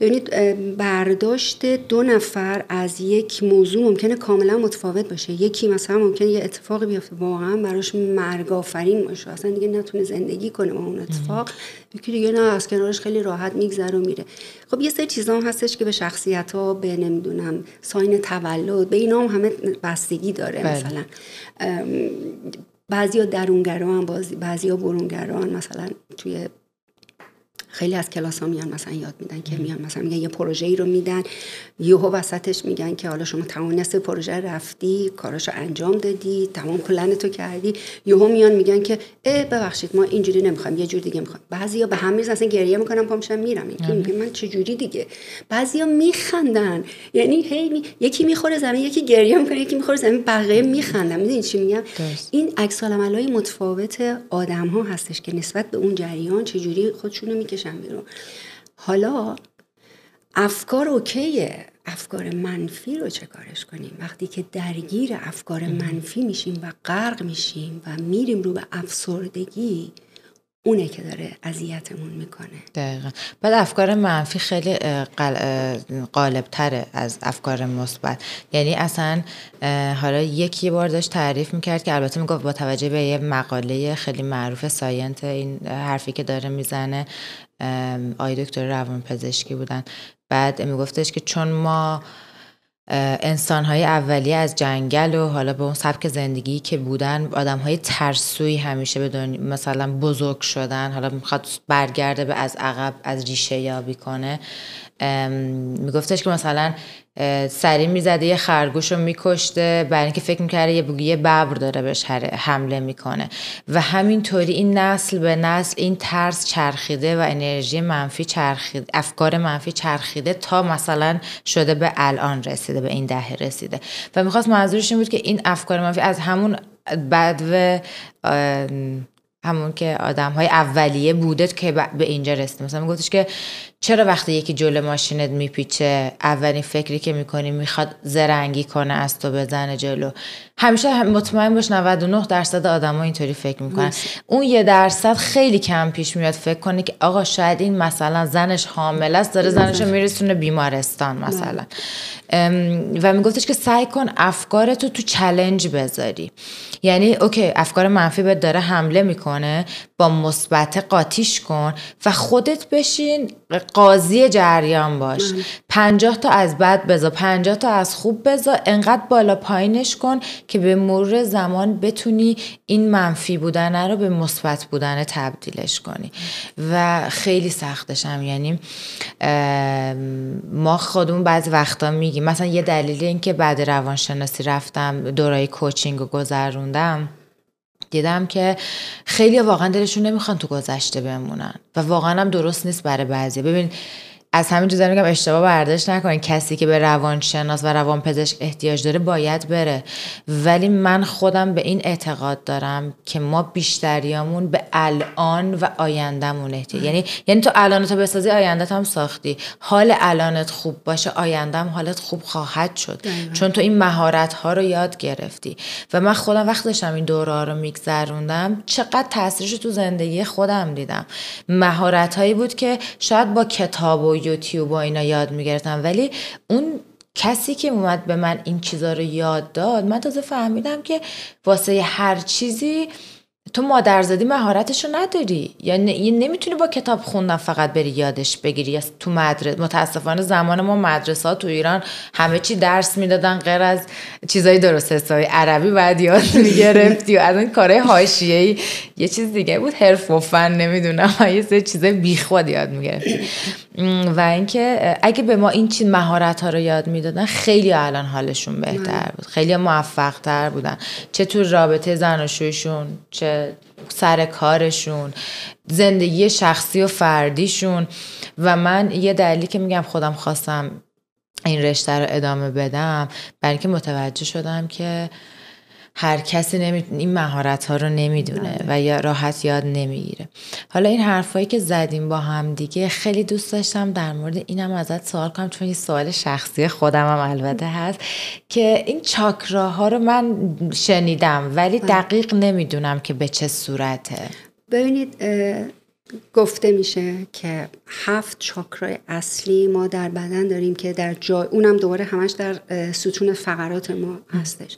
ببینید برداشت دو نفر از یک موضوع ممکنه کاملا متفاوت باشه. یکی مثلا ممکنه یه اتفاقی بیفته واقعا براش مرگ آفرین باشه. اصلا دیگه نتونه زندگی کنه با اون اتفاق. یکی دیگه نه از کنارش خیلی راحت میگذره و میره. خب یه سری چیزا هم هستش که به شخصیت ها به نمی‌دونم ساین تولد به اینا هم همه بستگی داره بله. مثلا. بعضیا درونگران بعضیا برونگران مثلا توی خیلی از کلاس ها میان مثلا یاد میدن که میان مثلا میگن یه پروژه ای رو میدن. یهو وسطش میگن که حالا شما تمام نصف پروژه رفتی کاراشو انجام دادی تمام پلن تو کردی. یهو میان میگن که اه ببخشید ما اینجوری نمی‌خوایم یه جور دیگه می‌خوایم. بعضیا به هم می‌زنن اصلا گریه می‌کنن پامشن میرم این میگه من چه جوری دیگه؟ بعضیا میخندن. یعنی هی یکی می‌خوره زمین یکی گریه می‌کنه یکی می‌خوره زمین بقیه میخندن. می‌دونید چی میگم؟ این عکس متفاوت آدم ها هستش که نسبت به اون جریان چجوری خودشونو می‌کشن. بیرون. حالا افکار اوکیه. افکار منفی رو چه کارش کنیم؟ وقتی که درگیر افکار منفی میشیم و غرق میشیم و میریم رو به افسردگی اونه که داره اذیتمون می‌کنه. دقیقا. بعد افکار منفی خیلی قالب تره از افکار مثبت. یعنی اصلا حالا یکی بار داشت تعریف می‌کرد که البته می‌گفت با توجه به یه مقاله خیلی معروف ساینت این حرفی که داره می‌زنه آی دکتر روان پزشکی بودن. بعد میگفتش که چون ما انسان های اولیه از جنگل و حالا به اون سبک زندگی که بودن آدم های ترسوی همیشه به مثلا بزرگ شدن حالا می‌خواد برگرده به از عقب از ریشه یابی کنه. میگفتش که مثلا سری می‌زده یه خرگوش رو میکشته برای اینکه فکر می‌کرده یه بگی یه ببر داره بهش حمله می‌کنه. و همینطوری این نسل به نسل این ترس چرخیده و انرژی منفی چرخیده افکار منفی چرخیده تا مثلا شده به الان رسیده به این دهه رسیده. و می‌خواست منظورش این بود که این افکار منفی از همون بد و همون که آدم های اولیه بوده که به اینجا رسیده. مثلا میگفتش که چرا وقتی یکی جلو ماشینت میپیچه اولین فکری که می‌کنی می‌خواد زرنگی کنه از تو بزنه جلو؟ همیشه مطمئن باش 99 درصد آدما اینطوری فکر می‌کنن. اون یه درصد خیلی کم پیش میاد فکر کنی که آقا شاید این مثلا زنش حامل است داره زنش رو میرسونه بیمارستان مثلا. و میگفتش که سعی کن افکارتو تو چلنج بذاری. یعنی اوکی افکار منفی به داره حمله می‌کنه با مثبت قاطیش کن و خودت بشین قاضی جریان باش. پنجاه تا از بد بذار پنجاه تا از خوب بذار انقدر بالا پایینش کن که به مرور زمان بتونی این منفی بودن رو به مثبت بودن تبدیلش کنی. و خیلی سختشم یعنی ما خودمون بعضی وقتا میگیم مثلا یه دلیل این که بعد روانشناسی رفتم دورای کوچینگ و گذروندم. دیدم که خیلی واقعا دلشون نمی‌خوان تو گذشته بمونن و واقعا هم درست نیست برای بعضی ببین از همین جزا میگم اشتباه برداشت نکنین. کسی که به روانشناس و روانپزشک احتیاج داره باید بره. ولی من خودم به این اعتقاد دارم که ما بیشتریامون به الان و آیندهمون احتیاج یعنی یعنی تو الانتو بسازی آیندت هم ساختی. حال الانت خوب باشه آیندهم حالت خوب خواهد شد. چون تو این مهارت ها رو یاد گرفتی. و من خودم وقت داشتم این دوره رو میگذروندم چقدر تاثیرش تو زندگی خودم دیدم. مهارت هایی بود که شاید با کتاب و یوتیوب و اینا یاد می‌گرفتم. ولی اون کسی که اومد به من این چیزا رو یاد داد من تازه فهمیدم که واسه هر چیزی تو مادرزادی مهارتش رو نداری. یعنی نمی‌تونی با کتاب خوندن فقط بری یادش بگیری. یا تو مدرسه متاسفانه زمان ما مدرسه ها تو ایران همه چی درس می‌دادن غیر از چیزای درست حسابی. عربی بعد یاد می‌گرفتی و از این کارهای حاشیه‌ای. یه چیز دیگه بود. حرف و فن نمی‌دونم. یه سری چیزای بیخود یاد می‌گرفتی. و اینکه اگه به ما این چیز مهارت ها رو یاد می‌دادن خیلی الان حالشون بهتر بود. خیلی موفق تر بودن. چه تو رابطه زناشویشون چه سر کارشون زندگی شخصی و فردیشون. و من یه دلیلی که میگم خودم خواستم این رشته رو ادامه بدم برای اینکه متوجه شدم که هر کسی نمی... این مهارت ها رو نمی‌دونه بله. و یا راحت یاد نمی‌گیره حالا این حرفایی که زدیم با هم دیگه خیلی دوست داشتم در مورد اینم ازت سوال کنم چون یه سوال شخصی خودم هم البته هست که این چاکراها رو من شنیدم ولی بله. دقیق نمی‌دونم که به چه صورته ببینید گفته میشه که هفت چاکرای اصلی ما در بدن داریم که در جای اونم دوباره همش در ستون فقرات ما هستش.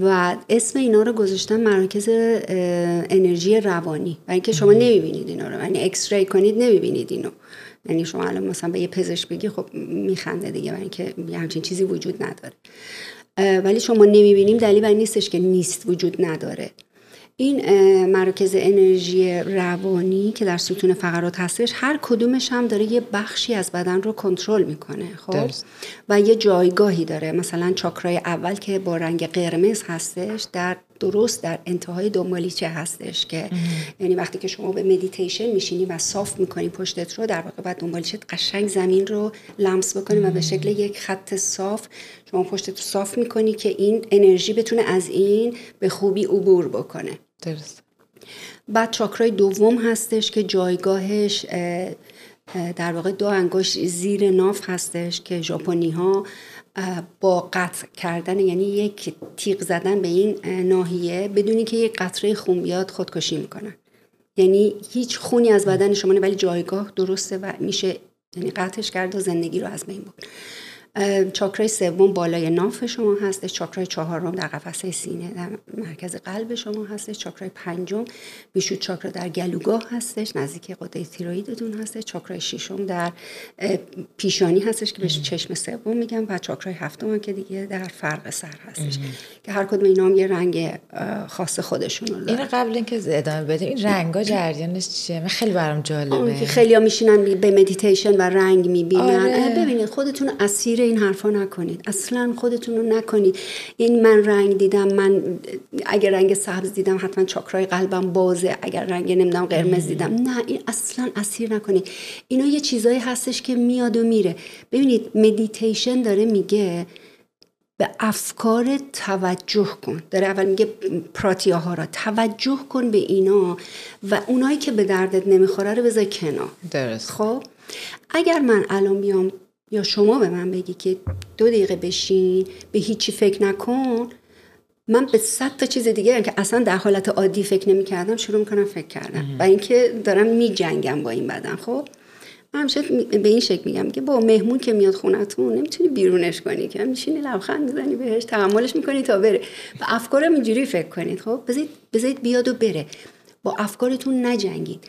و اسم اینا رو گذاشتن مراکز انرژی روانی. و اینکه شما نمی‌بینید اینا رو. یعنی اکس ری کنید نمی‌بینید اینو. یعنی شما الان مثلا به یه پزشک بگی خب میخنده دیگه. برای اینکه همچین چیزی وجود نداره. ولی شما نمی‌بینیم دلیل بر نیستش که نیست وجود نداره. این مراکز انرژی روانی که در ستون فقرات هستش هر کدومش هم داره یه بخشی از بدن رو کنترل می‌کنه خب؟ و یه جایگاهی داره. مثلا چاکرای اول که با رنگ قرمز هستش در درست در انتهای دنبالچه هستش که یعنی وقتی که شما به مدیتیشن میشینی و صاف می‌کنی پشتت رو در واقع باید دنبالچه قشنگ زمین رو لمس بکنی و به شکل یک خط صاف شما پشتت رو صاف می‌کنی که این انرژی بتونه از این به خوبی عبور بکنه. درست. بعد چاکرای دوم هستش که جایگاهش در واقع دو انگشت زیر ناف هستش که ژاپنی ها با قطع کردن یعنی یک تیغ زدن به این ناحیه بدونی که یک قطره خون بیاد خودکشی می‌کنن. یعنی هیچ خونی از بدن شما ولی جایگاه درسته و میشه یعنی قطعش کرد و زندگی رو از بین بود چاکرای سوم بالای ناف شما هستش چاکرای چهارم در قفسه سینه در مرکز قلب شما هستش چاکرای پنجم ویشودا چاکرا در گلوگاه هستش نزدیک غده تیروئیدتون هستش چاکرای ششم در پیشانی هستش که بهش چشم سوم میگم و چاکرای هفتم که دیگه در فرق سر هستش که هر کدوم اینا هم یه رنگ خاص خودشون رو این قبل اینکه ادامه بدیم این رنگا جریانش چیه؟ من خیلی برام جالبه. خیلی ها میشینن به مدیتیشن و رنگ می‌بینن. آره. ببینید خودتون اسیر این حرفا نکنید. اصلا خودتون رو نکنید. این من رنگ دیدم من اگر رنگ سبز دیدم حتما چاکرای قلبم بازه. اگر رنگ نمیدونم قرمز دیدم. نه این اصلا اسیر نکنید. اینا یه چیزایی هستش که میاد و میره. ببینید مدیتیشن داره میگه به افکار توجه کن. داره اول میگه پراتیاهارا. توجه کن به اینا و اونایی که به دردت نمی‌خوره رو بذار کنار. درست. خب؟ اگر من الان بیام یا شما به من بگی که دو دقیقه بشین به هیچی فکر نکن. من به صد تا چیز دیگه که اصلا در حالت عادی فکر نمی کردم شروع می‌کنم فکر کردم و اینکه دارم می جنگم با این بدن خب؟ من همیشه به این شکل میگم که با مهمون که میاد خونتون نمی‌تونی بیرونش کنی که میشینی لبخند می‌زنی بهش تحملش می‌کنی تا بره. و افکارم اینجوری فکر کنید خب؟ بذارید بیاد و بره. با افکارتون نجنگید.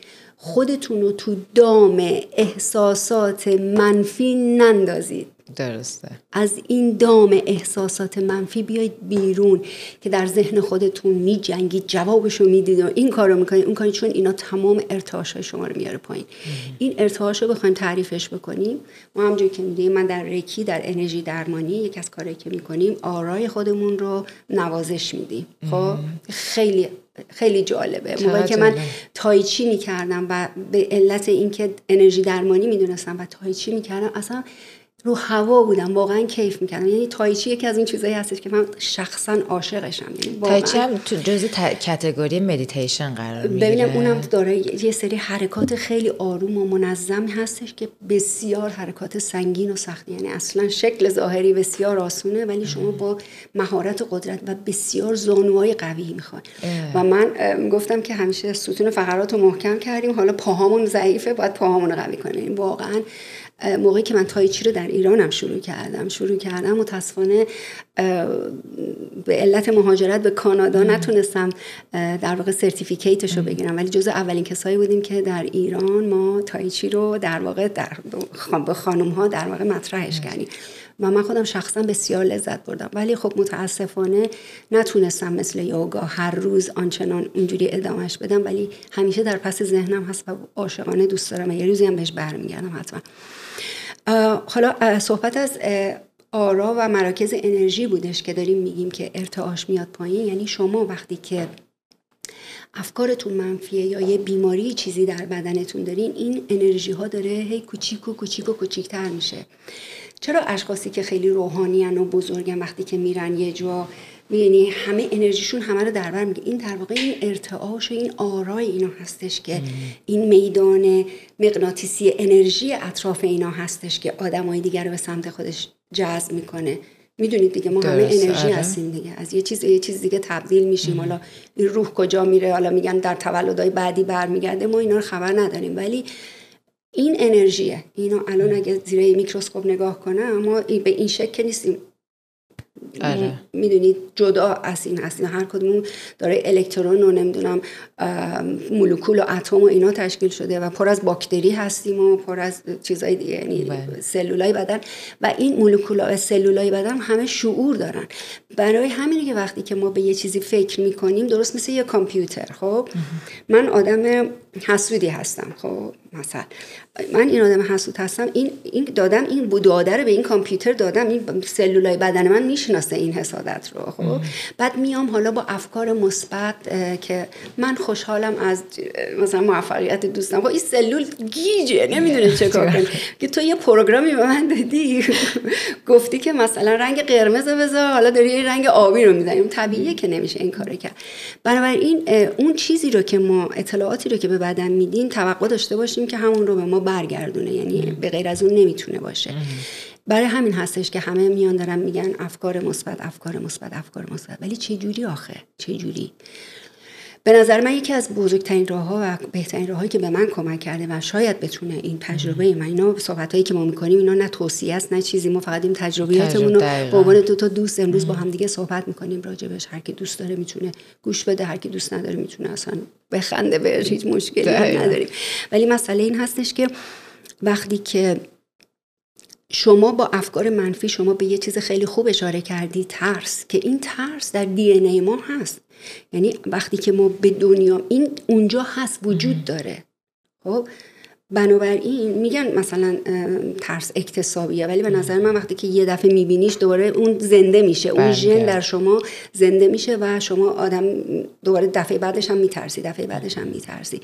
خودتون رو تو دام احساسات منفی نندازید. درسته. از این دام احساسات منفی بیاید بیرون که در ذهن خودتون می جنگید جوابشو می‌دید و این کارو می‌کنید. اون کاری چون اینا تمام ارتعاش های شما رو میاره پایین. این ارتعاش رو بخوایم تعریفش بکنیم. ما همجوری که می‌دونیم من در ریکی در انرژی درمانی یکی از کارهایی که می‌کنیم آرای خودمون رو نوازش میدیم. خب؟ خیلی خیلی جالبه. موقعی که من تایچی می‌کردم و به علت اینکه انرژی درمانی می‌دونستم و تایچی می‌کردم اصلا رو هوا بودم واقعا کیف می‌کردم. یعنی تایچی یکی از این چیزایی هستش که من شخصا عاشقشم. یعنی تایچی هم تو جزء category مدیتیشن قرار می‌گیره؟ ببینم اونم داره یه سری حرکات خیلی آروم و منظم هستش که بسیار حرکات سنگین و سختی. یعنی اصلا شکل ظاهری بسیار آسونه ولی شما با مهارت و قدرت و بسیار زانوهای قوی می‌خواد و من گفتم که همیشه ستون فقرات رو محکم کردیم. حالا پاهامون ضعیفه باید پاهامون رو قوی کنیم. واقعا موقعی که من تایچی رو در ایرانم شروع کردم. شروع کردم متاسفانه به علت مهاجرت به کانادا نتونستم در واقع سرتیفیکیتش رو بگیرم. ولی جز اولین کسایی بودیم که در ایران ما تایچی رو در واقع در به خانم ها در واقع مطرحش کردیم. و من خودم شخصا بسیار لذت بردم. ولی خب متاسفانه نتونستم مثل یوگا هر روز آنچنان اونجوری ادامهش بدم. ولی همیشه در پس ذهنم هست و عاشقانه دوست دارم یه روزی هم بهش برمیگردم حتما. حالا صحبت از آرا و مراکز انرژی بودش که داریم میگیم که ارتعاش میاد پایین. یعنی شما وقتی که افکارتون منفیه یا یه بیماری چیزی در بدنتون دارین این انرژی ها داره هی کوچیک و کوچیک و کوچیکتر میشه. چرا اشخاصی که خیلی روحانی و بزرگن وقتی که میرن یه جا یعنی همه انرژیشون همه رو در بر میگه این در واقع این ارتعاش و این آرای اینا هستش که این میدان مغناطیسی انرژی اطراف اینا هستش که آدمای دیگر رو به سمت خودش جذب می‌کنه. می‌دونید دیگه ما همه انرژی آره. هستیم دیگه. از یه چیز یه چیز دیگه تبدیل میشیم. حالا این روح کجا میره؟ حالا میگن در تولدهای بعدی برمیگرده. ما اینا رو خبر نداریم. ولی این انرژیه. اینو الان اگه زیر میکروسکوپ نگاه کنم ما به این شکل نیستیم. آره. می‌دونید جدا از این هستیم هر کدوم داره الکترون و نمی‌دونم مولکول و اتم و اینا تشکیل شده و پر از باکتری هستیم و پر از چیزای دیگه یعنی بله. سلولای بدن. و این مولکول و سلولای بدن همه شعور دارن. برای همینه که وقتی که ما به یه چیزی فکر می‌کنیم درست مثل یه کامپیوتر خب؟ من آدم حسودی هستم خب؟ مثلا من این آدم حسود هستم. این این دادم این داده رو به این کامپیوتر دادم. این سلولای بدن من می‌شناسه این حسادت رو خب؟ بعد میام حالا با افکار مثبت که من خوشحالم از مثلا موفقیت دوستم. با این سلول گیجه نمی‌دونه چه کار کنه که تو یه پروگرامی به من دادی. گفتی که مثلا رنگ قرمز بذار. حالا داری یه رنگ آبی رو می‌زنیم طبیعیه که نمیشه این کارو کرد. بنابراین اون چیزی رو که ما اطلاعاتی رو که به بدن میدین توقع داشته باشیم که همون رو به ما برگردونه یعنی به غیر از اون نمی‌تونه باشه. برای همین هستش که همه میان دارن میگن افکار مثبت افکار مثبت افکار مثبت. ولی چه جوری آخه؟ چه جوری به نظر من یکی از بزرگترین راه ها و بهترین راههایی که به من کمک کرده و شاید بتونه این تجربه من اینا صحبت هایی که ما می‌کنیم اینا نه توصیه است نه چیزی. ما فقط این تجربیاتمون رو به عنوان دو تا دوست امروز با هم دیگه صحبت می‌کنیم. راجبش هر کی دوست داره می‌تونه گوش بده هر کی دوست نداره می‌تونه اصلا بخنده بهش هیچ مشکلی نداریم. ولی مسئله این هستش که وقتی که شما با افکار منفی شما به یه چیز خیلی خوب اشاره کردی ترس که این ترس در دی ای ما هست. یعنی وقتی که ما به دنیا این اونجا هست وجود داره. خب؟ بنابراین میگن مثلا ترس اکتسابیه ولی به نظر من وقتی که یه دفعه میبینیش دوباره اون زنده میشه. اون ژن. در شما زنده میشه و شما آدم دوباره دفعه بعدش هم میترسی دفعه بعدش هم میترسی.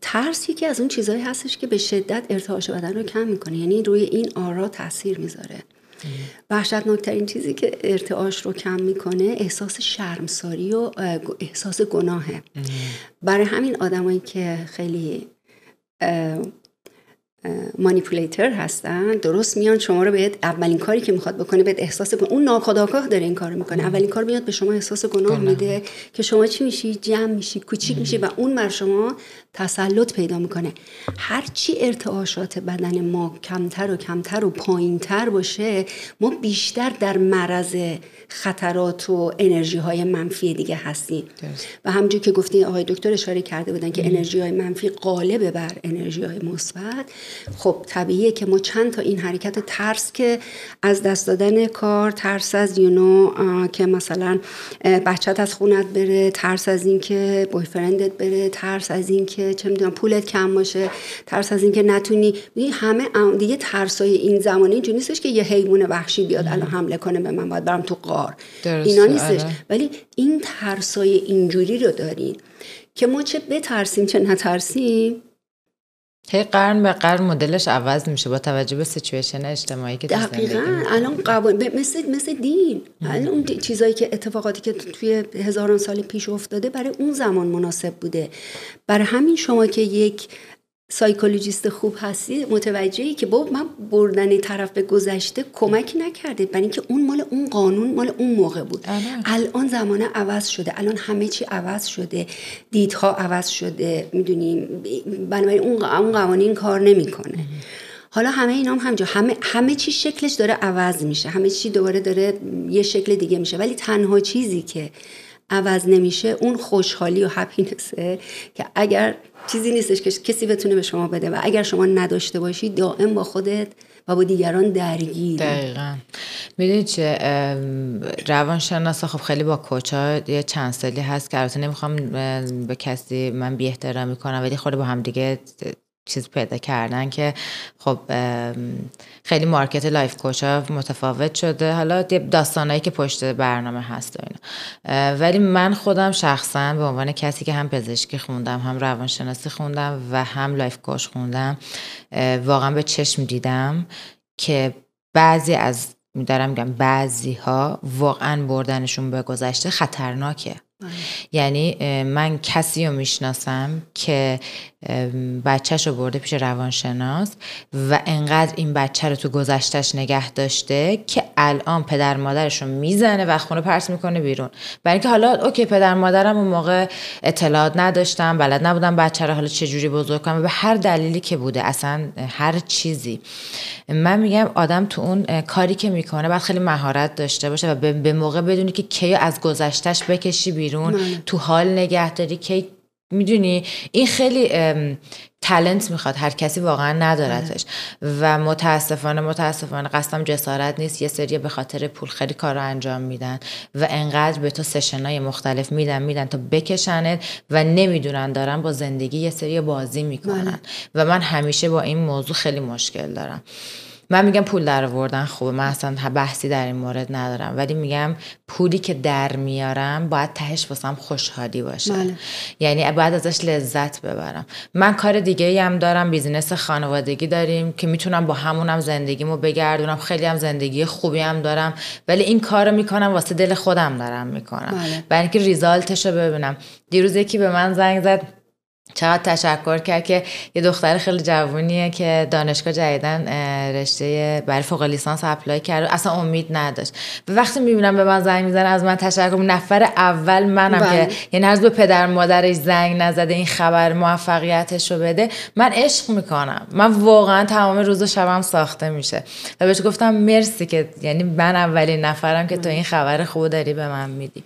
ترس یکی از اون چیزهایی هستش که به شدت ارتعاش بدن رو کم می‌کنه. یعنی روی این آرا تاثیر می‌ذاره. وحشتناکترین چیزی که ارتعاش رو کم می‌کنه احساس شرمساری و احساس گناهه. برای همین آدمایی که خیلی مانیپولیتر هستن درست میان شما رو بهت اولین کاری که می‌خواد بکنه بهت احساس کنه اون ناخداگاه داره این کارو می‌کنه. اولین کار میاد به شما احساس گناه میده که شما چی میشی؟ جمع میشی کوچیک میشی و اون بر شما تسلط پیدا می‌کنه. هرچی ارتعاشات بدن ما کمتر و کمتر و پایینتر باشه ما بیشتر در معرض خطرات و انرژی های منفی دیگه هستیم. و همونجور که گفتین آقای دکتر اشاره کرده بودن که انرژی های منفی غالب بر انرژی های مثبت. خب طبیعیه که ما چند تا این حرکت ترس که از دست دادن کار ترس از یونو که مثلا بچت از خونت بره ترس از اینکه بویفرندت بره ترس از اینکه چه می‌دونم پولت کم باشه ترس از اینکه نتونی. همه دیگه ترسای این زمانه اینجوری نیستش که یه حیوان وحشی بیاد الان حمله کنه به من باید برم تو قار اینا نیستش. آره. ولی این ترسای اینجوری رو دارین که ما چه بترسیم چه نترسیم هی قرن به قرن مدلش عوض میشه با توجه به سیچویشن اجتماعی که دقیقا. الان قوانین مثل مثل دین. الان اون چیزایی که اتفاقاتی که توی هزاران سال پیش افتاده برای اون زمان مناسب بوده. برای همین شما که یک psychologist خوب هستی؟ متوجهی که با من بردن طرف به گذشته کمک نکرده برای اینکه اون مال اون قانون مال اون موقع بود. آره. الان زمانه عوض شده. الان همه چی عوض شده. دیدها عوض شده. می‌دونیم بنابراین اون اون قوانین کار نمی‌کنه. حالا همه اینا هم همجا همه همه چی شکلش داره عوض میشه. همه چی دوباره داره یه شکل دیگه میشه. ولی تنها چیزی که عوض نمیشه اون خوشحالی و هپینسه که اگر چیزی نیستش که کسی بتونه به شما بده و اگر شما نداشته باشی دائم با خودت و با دیگران درگیر. دقیقا. می‌دونی چه؟ روانشناسا خب خیلی با coach ا یه چند سالی هست که البته نمی‌خوام به کسی من بی احترامی کنم ولی خود با هم دیگه چیز پیدا کردن که خب خیلی market life coach ها متفاوت شده. حالا داستانهایی که پشت برنامه هست و اینا. ولی من خودم شخصا به عنوان کسی که هم پزشکی خوندم هم روانشناسی خوندم و هم life coach خوندم واقعا به چشم دیدم که بعضی از دارم میگم بعضی ها واقعا بردنشون به گذشته خطرناکه. یعنی من کسی رو می‌شناسم که بچهش رو برده پیش روانشناس و انقدر این بچه رو تو گذشتش نگه داشته که الان پدر مادرش رو می‌زنه و خونه پرس می‌کنه بیرون. برای اینکه حالا اوکی پدر مادرم اون موقع اطلاعات نداشتم بلد نبودم بچه رو حالا چجوری بزرگ کنم. به هر دلیلی که بوده اصلا هر چیزی. من میگم آدم تو اون کاری که می‌کنه باید خیلی مهارت داشته باشه و به موقع بدونی که کی از گذشتش بکشی بیرون. بله. تو حال نگهداری کی می‌دونی این خیلی تلنت می‌خواد هر کسی واقعا ندارتش و متاسفانه متاسفانه قصدم جسارت نیست یه سری به خاطر پول خیلی کار رو انجام میدن و انقدر به تو سشنای مختلف میدن میدن تا بکشنت و نمی‌دونن دارن با زندگی یه سری بازی می‌کنن بله. و من همیشه با این موضوع خیلی مشکل دارم من میگم پول در آوردن خوبه. من اصلا بحثی در این مورد ندارم. ولی میگم پولی که در میارم باید تهش واسم خوشحالی باشه. بله. یعنی باید ازش لذت ببرم. من کار دیگه هم دارم. بیزینس خانوادگی داریم که می‌تونم با همونم زندگیمو بگردونم. خیلی هم زندگی خوبی هم دارم. ولی این کارو می‌کنم واسه دل خودم دارم می‌کنم. بله. برای اینکه ریزالتش رو ببینم. دیروز یکی به من زنگ زد. چقدر تشکر کرد که یه دختر خیلی جوونیه که دانشگاه جدیدن رشته برای فوق لیسانس اپلای کرد و اصلا امید نداشت. و وقتی می‌بینم به من زنگ می‌زنه از من تشکر نفر اول منم بله. که یعنی از به پدر مادرش زنگ نزده این خبر موفقیتش رو بده من عشق می‌کنم. من واقعا تمام روز و شبم ساخته میشه. و بهش گفتم مرسی که یعنی من اولین نفرم که تو این خبر خوب داری به من میدی.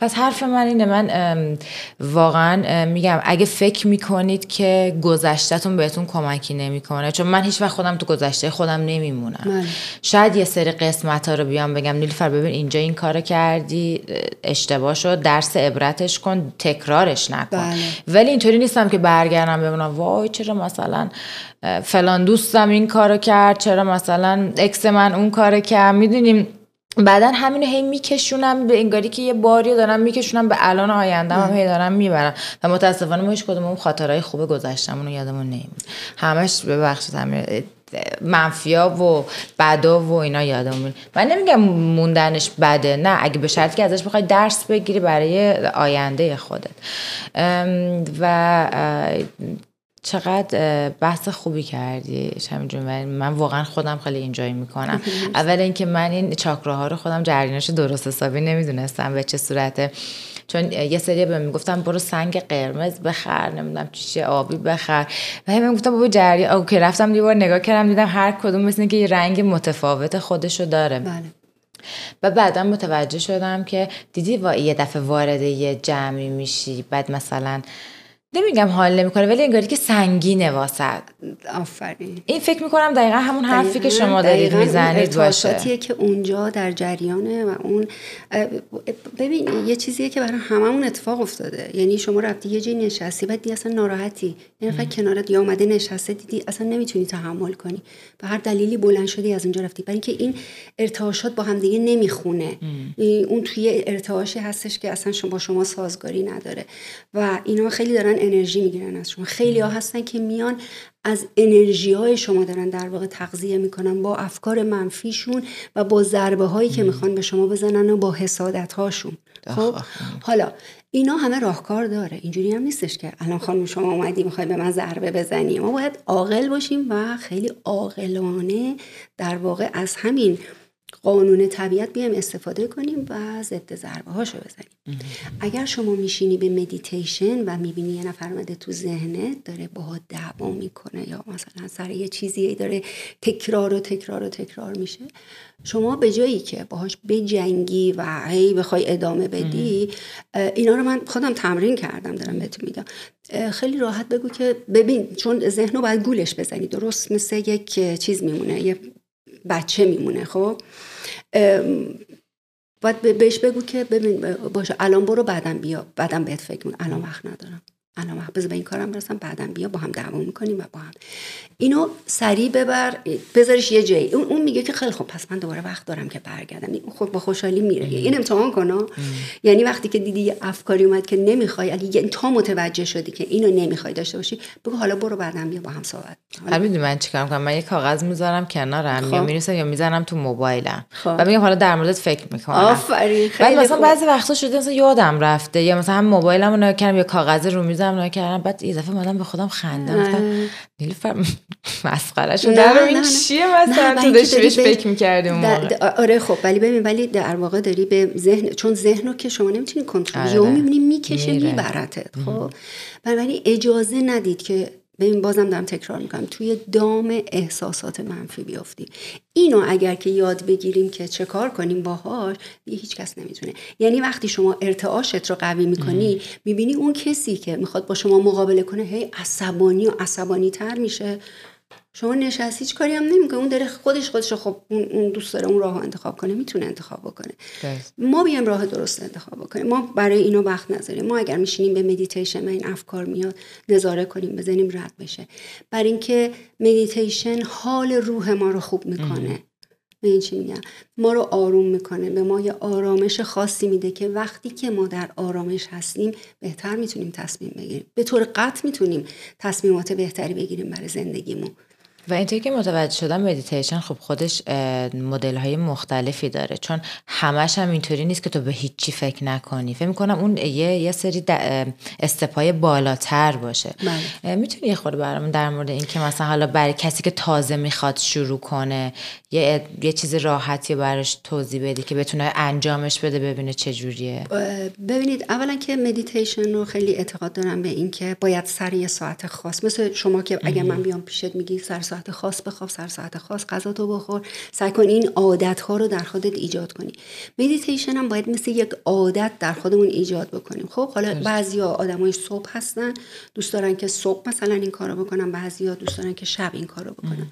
پس حرف من اینه من واقعا میگم اگه فکر می‌کنید که گذشتهتون بهتون کمکی نمی‌کنه چون من هیچ وقت خودم تو گذشته خودم نمیمونم. من. شاید یه سری قسمت ها رو بیام بگم. نیلفر ببین اینجا این کار کردی اشتباه شد. درس عبرتش کن تکرارش نکن. بله. ولی اینطوری نیستم که برگردم ببینم وای چرا مثلا فلان دوستم این کارو کرد چرا مثلا اکس من اون کارو کرد. می‌دونیم بعدا همینو هی میکشونم به انگاری که یه باری دارم میکشونم به الان آینده هم هی دارم می‌برم. و متاسفانه ما هیچ کدوم اون خاطرهای خوب گذشتمون رو یادمون نمیمونه همش ببخشید همه منفیا و بدا و اینا یادمون. من نمیگم موندنش بده نه اگه به شرطی که ازش بخوای درس بگیری برای آینده خودت. و چقدر بحث خوبی کردی شمجون من واقعا خودم خیلی اینجایی می‌کنم. اول اینکه من این چاکراها رو خودم جریانش درست حسابی نمی‌دونستم به چه صورته. چون یه سری به می‌گفتم برو سنگ قرمز بخر نمی‌دونم چیشه آبی بخر. و همین گفتم بابا جریان اوکی رفتم یه بار نگاه کردم دیدم هر کدوم مثل که یه رنگ متفاوت خودشو داره. بله. و بعدا متوجه شدم که دیدی یه دفعه وارد یه جمعی میشی بعد مثلا نمیگم حال نمی‌کنه ولی انگاری که سنگینه واسه. آفرین. این فکر می‌کنم دقیقا همون حرفی که شما دارید می‌زنید باشه. که اونجا در جریانه و اون ببین یه چیزیه که برای هممون اتفاق افتاده. یعنی شما رفتی یه جای نشستی بعد دی اصلا ناراحتی. یعنی فکر کنارت یا اومده نشسته دیدی اصلا نمی‌تونی تحمل کنی. به هر دلیلی بلند شدی از اونجا رفتی. برای اینکه این ارتعاشات با هم دیگه نمی‌خونه اون توی ارتعاشی هستش که اصلا شما با شما سازگاری نداره. و اینا خیلی دارن انرژی می‌گیرن از شما. خیلی ها هستن که میان از انرژی های شما دارن در واقع تغذیه می‌کنن با افکار منفیشون و با ضربه هایی که می‌خوان به شما بزنن و با حسادت هاشون. خب؟ حالا اینا همه راهکار داره. اینجوری هم نیستش که الان خانم شما اومدی می‌خوای به من ضربه بزنی. ما باید عاقل باشیم و خیلی عاقلانه در واقع از همین قانون طبیعت بیایم استفاده کنیم و ضد ضربه هاشو بزنیم. اگر شما میشینی به مدیتیشن و می‌بینی یه نفر اومده تو ذهنت داره باها دعوا می‌کنه یا مثلا سر یه چیزی داره تکرار و تکرار و تکرار میشه شما به جایی که باهاش بجنگی و هی بخوای ادامه بدی اینا رو من خودم تمرین کردم دارم بهتون میگم. خیلی راحت بگو که ببین چون ذهن رو باید گولش بزنی. درست مثل یک چیز میمونه یه بچه میمونه خب؟ باید بهش بگو که ببین باشه الان برو بعدم بیا بعدم بهت فکر می‌کنم. الان وقت ندارم. الان وقت بذار به این کارم برسم بعدم بیا با هم دعوا می‌کنیم و با هم. اینو سریع ببر بذارش یه جایی. اون, اون میگه که خیلی خب پس من دوباره وقت دارم که برگردم. این خود با خوشحالی میره. این امتحان کن یعنی وقتی که دیدی یه افکاری اومد که نمی‌خوای اگه تا متوجه شدی که اینو نمی‌خوای داشته باشی بگو حالا برو بعدم بیا با هم صحبت حالا من چیکار کنم من یه کاغذ می‌ذارم کنارم خب. یا می‌رسم یا می‌ذارم تو موبایلم. خب. و میگم حالا در موردت فکر می‌کنم. آفرین خیلی مثلا بعضی وقتا شده مثلا یادم رفته یا مثلا هم موبایلمو نگاه کردم یا کاغذ رو میزم نگاه کردم. بعد یه دفعه مادام به خودم خندم. نیلوفر مسخره شد در این چیه مثلا؟ تو داشتی بهش فکر می‌کردی اون آره خب ولی ببین ولی در واقع داری به ذهن چون ذهن رو که شما نمی‌تونی کنترل آره. یا می‌بینی می‌کشه میبرتت. خب. ولی اجازه ندید که ببین بازم دارم تکرار می‌کنم. توی دام احساسات منفی بیافتی. اینو اگر که یاد بگیریم که چه کار کنیم باهاش دیگه هیچ کس نمی‌تونه. یعنی وقتی شما ارتعاشت رو قوی می‌کنی می‌بینی اون کسی که می‌خواد با شما مقابله کنه هی عصبانی و عصبانی تر میشه. شما نشستی هیچ کاری هم نمی‌کنه. اون داره خودش خودش خب اون دوست داره اون راه انتخاب کنه می‌تونه انتخاب بکنه. ما بیایم راه درست انتخاب بکنیم. ما برای اینو وقت نذاریم. ما اگر میشینیم به مدیتیشن این افکار میاد نظاره کنیم بزنیم رد بشه. برای اینکه مدیتیشن حال روح ما رو خوب می‌کنه. این چی میگم؟ ما رو آروم می‌کنه. به ما یه آرامش خاصی میده که وقتی که ما در آرامش هستیم بهتر می‌تونیم تصمیم بگیریم. به طور قطع می‌تونیم تصمیمات بهتری بگیریم برای زندگیمون. و اینطوری که متوجه شدم مدیتیشن خب خودش مدل های مختلفی داره. چون همش هم اینطوری نیست که تو به هیچی فکر نکنی. فکر می‌کنم اون یه, یه سری استپای بالاتر باشه. بله. می‌تونی یه خورده برامون در مورد این که مثلا حالا برای کسی که تازه می‌خواد شروع کنه یه, یه چیز راحتی براش توضیح بدی که بتونه انجامش بده ببینه چه جوریه؟ ببینید اولا که مدیتیشن رو خیلی اعتقاد دارم به این که باید سر یه ساعت خاص. مثل شما که اگر من بیام پیشت میگی سر ساعت خاص بخواب سر ساعت خاص غذا تو بخور. سعی کن این عادت ها رو در خودت ایجاد کنی. مدیتیشن هم باید مثل یک عادت در خودمون ایجاد بکنیم. خب حالا بعضیا آدمای صبح هستن دوست دارن که صبح مثلا این کارو بکنن بعضیا دوست دارن که شب این کارو بکنن.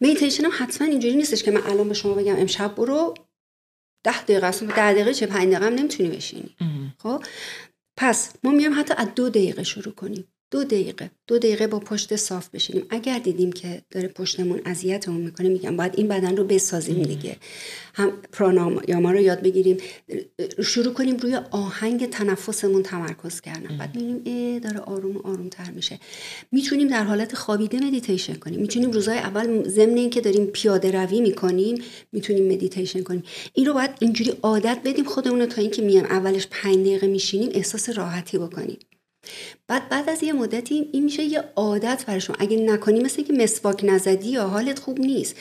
مدیتیشن هم حتما اینجوری نیستش که من الان به شما بگم امشب برو ده دقیقه اصلا ده دقیقه چه پنج دقیقه هم نمی‌تونی بشینی. خب پس ما میام حتی از دو دقیقه شروع کنیم. دو دقیقه دو دقیقه با پشت صاف بشینیم. اگر دیدیم که داره پشتمون اذیتمون می‌کنه میگم باید این بدن رو بسازیم دیگه. هم پراناما رو یاد بگیریم. شروع کنیم روی آهنگ تنفسمون تمرکز کردن. بعد می‌بینیم ای داره آروم آروم تر میشه. می‌تونیم در حالت خوابیده مدیتیشن کنیم. می‌تونیم روزای اول ضمن اینکه داریم پیاده روی می‌کنیم می‌تونیم مدیتیشن کنیم. این رو باید اینجوری عادت بدیم خودمون تا اینکه میام اولش پنج دقیقه میشینیم احساس راحتی بکنیم. بعد بعد از یه مدتی این میشه یه عادت برای شما اگه نکنی مثل که مسواک نزدی یا حالت خوب نیست.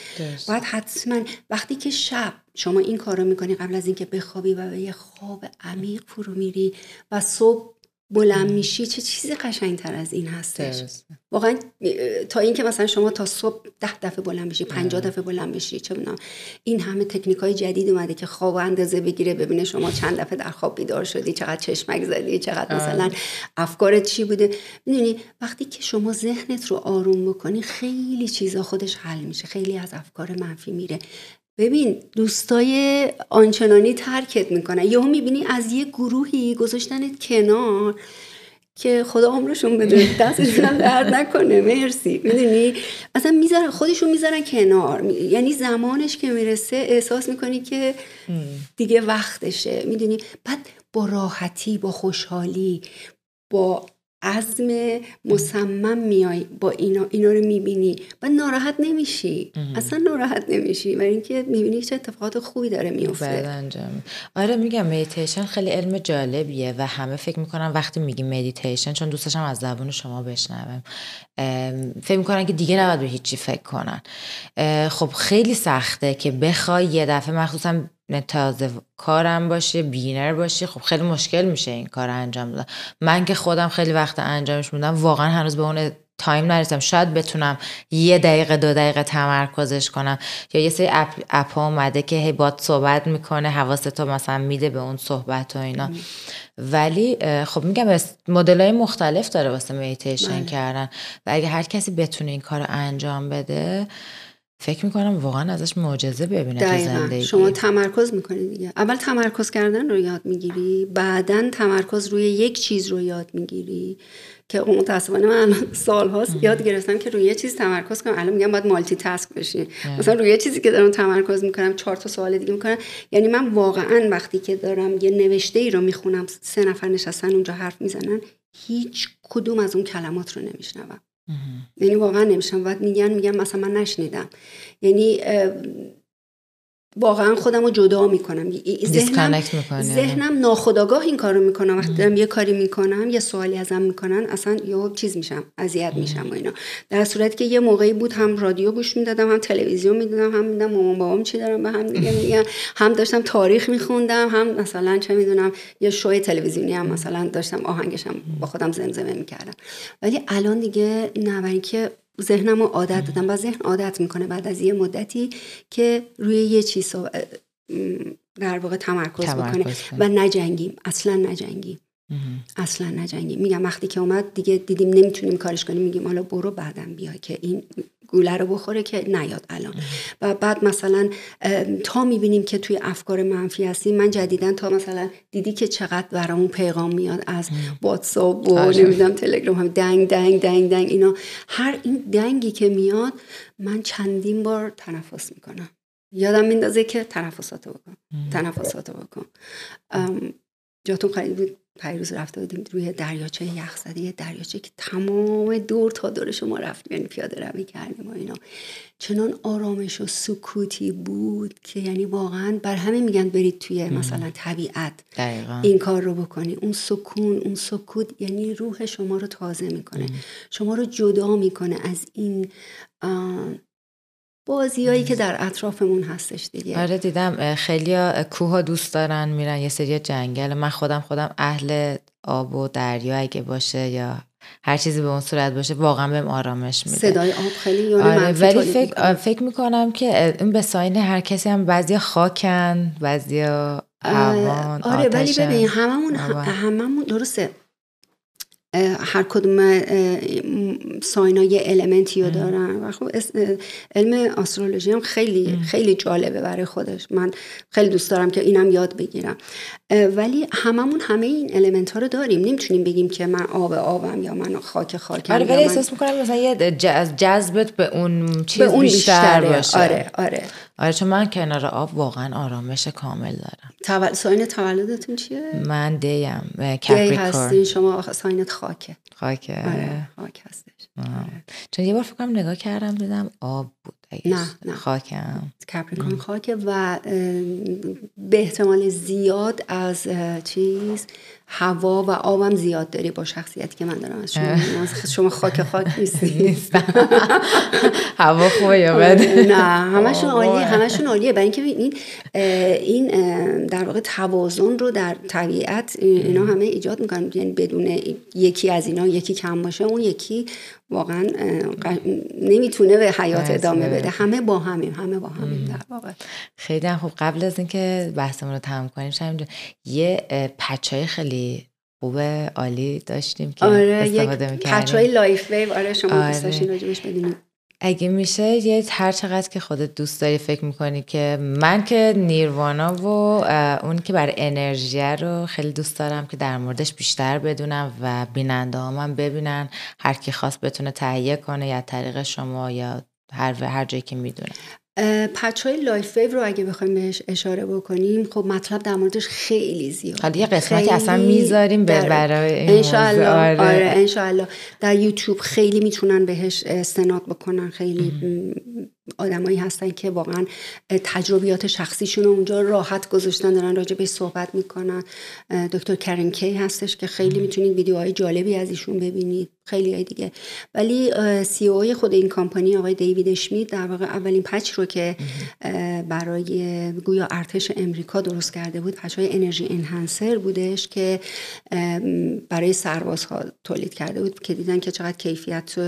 باید حتما وقتی که شب شما این کار رو می‌کنی قبل از اینکه بخوابی و به یه خواب عمیق فرو میری و صبح بلند میشی چه چیزی قشنگتر از این هستش؟ واقعا تا اینکه مثلا شما تا صبح ده دفعه بلند بشی پنجاه دفعه بلند بشی چه این همه تکنیک های جدید اومده که خواب اندازه بگیره ببینه شما چند دفعه در خواب بیدار شدی چقدر چشمک زدی چقدر مثلا افکارت چی بوده؟ می‌دونی وقتی که شما ذهنت رو آروم بکنی خیلی چیزا خودش حل میشه خیلی از افکار منفی میره. ببین دوستای آنچنانی ترکت می‌کنن. یهو می‌بینی از یه گروهی گذاشتنت کنار که خدا عمرشون بده دستشون هم درد نکنه. مرسی. می‌دونی؟ اصلا می‌ذارن خودشون می‌ذارن کنار. یعنی زمانش که می‌رسه احساس می‌کنی که دیگه وقتشه. می‌دونی؟ بعد با راحتی با خوشحالی با عزم مصمم میای با اینا اینا رو می‌بینی و ناراحت نمیشی. اصلا ناراحت نمیشی. و اینکه می‌بینی چه اتفاقات خوبی داره میفته آره میگم مدیتیشن خیلی علم جالبیه و همه فکر می‌کنن وقتی میگیم مدیتیشن چون دوستشم از زبون شما بشنوم فکر می‌کنن که دیگه نباید به هیچی فکر کنن. خب خیلی سخته که بخوای یه دفعه مخصوصا تازه کارم باشه beginner باشه. خب خیلی مشکل میشه این کار انجام دادن. من که خودم خیلی وقت انجامش میدم واقعا هنوز به اون time نرسیدم. شاید بتونم یه دقیقه دو دقیقه تمرکزش کنم. یا یه سری اپ, اپ اومده که هی باد صحبت می‌کنه حواست تو مثلا میده به اون صحبت و اینا. ولی خب میگم مدل های مختلف داره واسه میتیشن بله. کردن. و اگه هر کسی بتونه این کار رو انجام بده فکر می‌کنم واقعا ازش معجزه ببینه تو زندگی. شما تمرکز می‌کنی دیگه. اول تمرکز کردن رو یاد می‌گیری بعدا تمرکز روی یک چیز رو یاد می‌گیری که متاسفانه من سال هاست یاد گرفتم که روی یه چیز تمرکز کنم. الان میگم باید مالتی تاسک بشی مثلا روی یه چیزی که دارم تمرکز می‌کنم چهار تا سوال دیگه می‌کنم. یعنی من واقعا وقتی که دارم یه نوشته ای رو می‌خونم سه نفر نشستن اونجا حرف می‌زنن هیچ کدوم از اون کلمات رو نمیشنوم. یعنی واقعا نمیشم باید میگن میگم مثلا من نشنیدم. یعنی واقعا خودم رو جدا می‌کنم. ذهنم, ذهنم ناخداگاه این کارو می‌کنم. وقتی دارم یه کاری می‌کنم یه سوالی ازم می‌کنن اصلا یه چیز میشم اذیت میشم و اینا. در صورتی که یه موقعی بود هم رادیو گوش می‌دادم هم تلویزیون می‌دادم هم میدم مامان بابام چی دارم به هم دیگه میگن. هم داشتم تاریخ میخوندم هم مثلا چه می‌دونم یه شوی تلویزیونی هم مثلا داشتم آهنگشم با خودم زمزمه می‌کردم. ولی الان دیگه نه که ذهنم رو عادت دادم و ذهن عادت می‌کنه بعد از یه مدتی که روی یه چیز در واقع تمرکز, بکنه و نجنگیم. اصلا نجنگیم. اصلا نجنگیم. میگم وقتی که اومد دیگه دیدیم نمی‌تونیم کارش کنیم. میگیم حالا برو بعدم بیا که این گوله رو بخوره که نیاد الان. و بعد مثلا تا می‌بینیم که توی افکار منفی هستیم من جدیدا تا مثلا دیدی که چقدر برامون پیغام میاد از واتساپ و آره. نمی‌دونم تلگرام هم دنگ دنگ دنگ دنگ اینا. هر این دنگی که میاد من چندین بار تنفس می‌کنم. یادم میندازه که تنفساتو بکن. تنفساتو بکن. جاتون خیلی بود پیروز رفته بودیم روی دریاچه یخزده یه دریاچه که تمام دور تا دور شما رفتیم یعنی پیاده روی کردیم و اینا. چنان آرامش و سکوتی بود که یعنی واقعا بر همه میگن برید توی مثلا طبیعت این کار رو بکنی. اون سکون اون سکوت یعنی روح شما رو تازه می‌کنه. شما رو جدا می‌کنه از این بازیایی که در اطرافمون هستش دیگه. آره دیدم خیلی کوه دوست دارن میرن یه سری جنگل. من خودم خودم اهل آب و دریا اگه باشه یا هر چیزی به اون صورت باشه واقعا بهم آرامش میده. صدای آب خیلی آره ولی فکر, فکر می‌کنم که این به ساین هر کسی هم بعضی خاکن بعضی هوان آره ولی ببین هممون هممون درسته. هر کدوم sign ا یه element ی رو دارن. و خب علم astrology هم خیلی خیلی جالبه برای خودش. من خیلی دوست دارم که اینم یاد بگیرم. ولی هممون همه این element ها رو داریم. نمی‌تونیم بگیم که من آب آبم یا من خاک خاکم آره ولی احساس می‌کنم مثلا یه جذبت به اون چیز به اون بیشتر باشه. آره آره. آره چون من کنار آب واقعا آرامش کامل دارم. تول... sign تولدتون چیه؟ من دیم دی هستی شما sign ت خاکه. خاکه. آره خاک هستش. آره. چون یه بار فکرم نگاه کردم دیدم آب بود. نه نه. خاکم. کپریکون خاکه و به احتمال زیاد از چیز هوا و آبم زیاد داری با شخصیتی که من دارم از شما. شما خاک خاک نیستی هوا خوبه یا آره، بده نه. همشون عالیه همشون عالیه. برای اینکه این این در واقع توازن رو در طبیعت اینا همه ایجاد می‌کنن. یعنی بدون یکی از اینا یکی کم باشه اون یکی واقعا نمی‌تونه به حیات ادامه بده. همه با همیم همه با همیم. در واقع. خیلی خوب. قبل از اینکه بحثمون رو تمام کنیم شاید یه patch ای خیلی خوب عالی داشتیم که آره استفاده یک patch ای LifeWave. آره شما آره. دوست داشتین راجبش بدونید اگه میشه یه هر چقدر که خودت دوست داری فکر می‌کنی که من که Nirvana و اون که برای انرژی رو خیلی دوست دارم که در موردش بیشتر بدونم و بیننده ها من ببینن. هر کی خواست بتونه تهیه کنه یا طریق شما یا هر هر جایی که می‌دونه patch های LifeWave رو اگه بخوایم بهش اشاره بکنیم خب مطلب در موردش خیلی زیاد. حالا یه قسمتی اصلا می‌ذاریم به برای این انشالله آره, آره انشالله در یوتیوب خیلی می‌تونن بهش استناد بکنن خیلی آدمایی هستن که واقعا تجربیات شخصیشون اونجا راحت گذاشتن دارن راجع به صحبت می‌کنن. دکتر کرن کی هستش که خیلی می‌تونید ویدیوهای جالبی از ایشون ببینید. خیلی های دیگه. ولی سی او خود این کامپانی آقای دیوید اشمیت در واقع اولین پچ رو که برای گویا ارتش امریکا درست کرده بود پچ های انرژی انهانسر بودش که برای سربازها تولید کرده بود که دیدن که چقدر کیفیت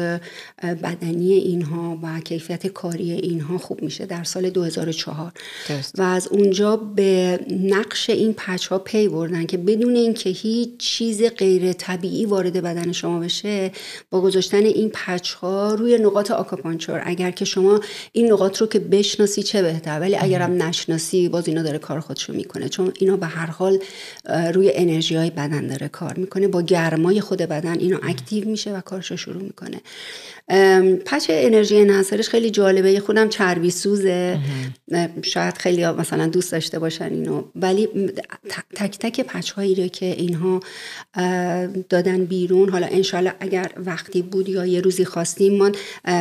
بدنی اینها و کیفیت کاری اینها خوب میشه در سال 2004 و از اونجا به نقش این patch ها پی بردن که بدون اینکه هیچ چیز غیر طبیعی وارد بدن شما بشه با گذاشتن این patch ها روی نقاط acupuncture. اگر که شما این نقاط رو که بشناسی چه بهتر ولی اگرم نشناسی باز اینا داره کار خودش رو می‌کنه. چون اینا به هر حال روی انرژی های بدن داره کار می‌کنه. با گرمای خود بدن اینا active میشه و کارش رو شروع می‌کنه. پچ انرژی انحصارش خیلی جالبه خودم چربی سوزه. شاید خیلی مثلا دوست داشته باشن اینو. ولی تک تک پچ هایی رو که اینها دادن بیرون حالا انشالله اگر وقتی بود یا یه روزی خواستیم من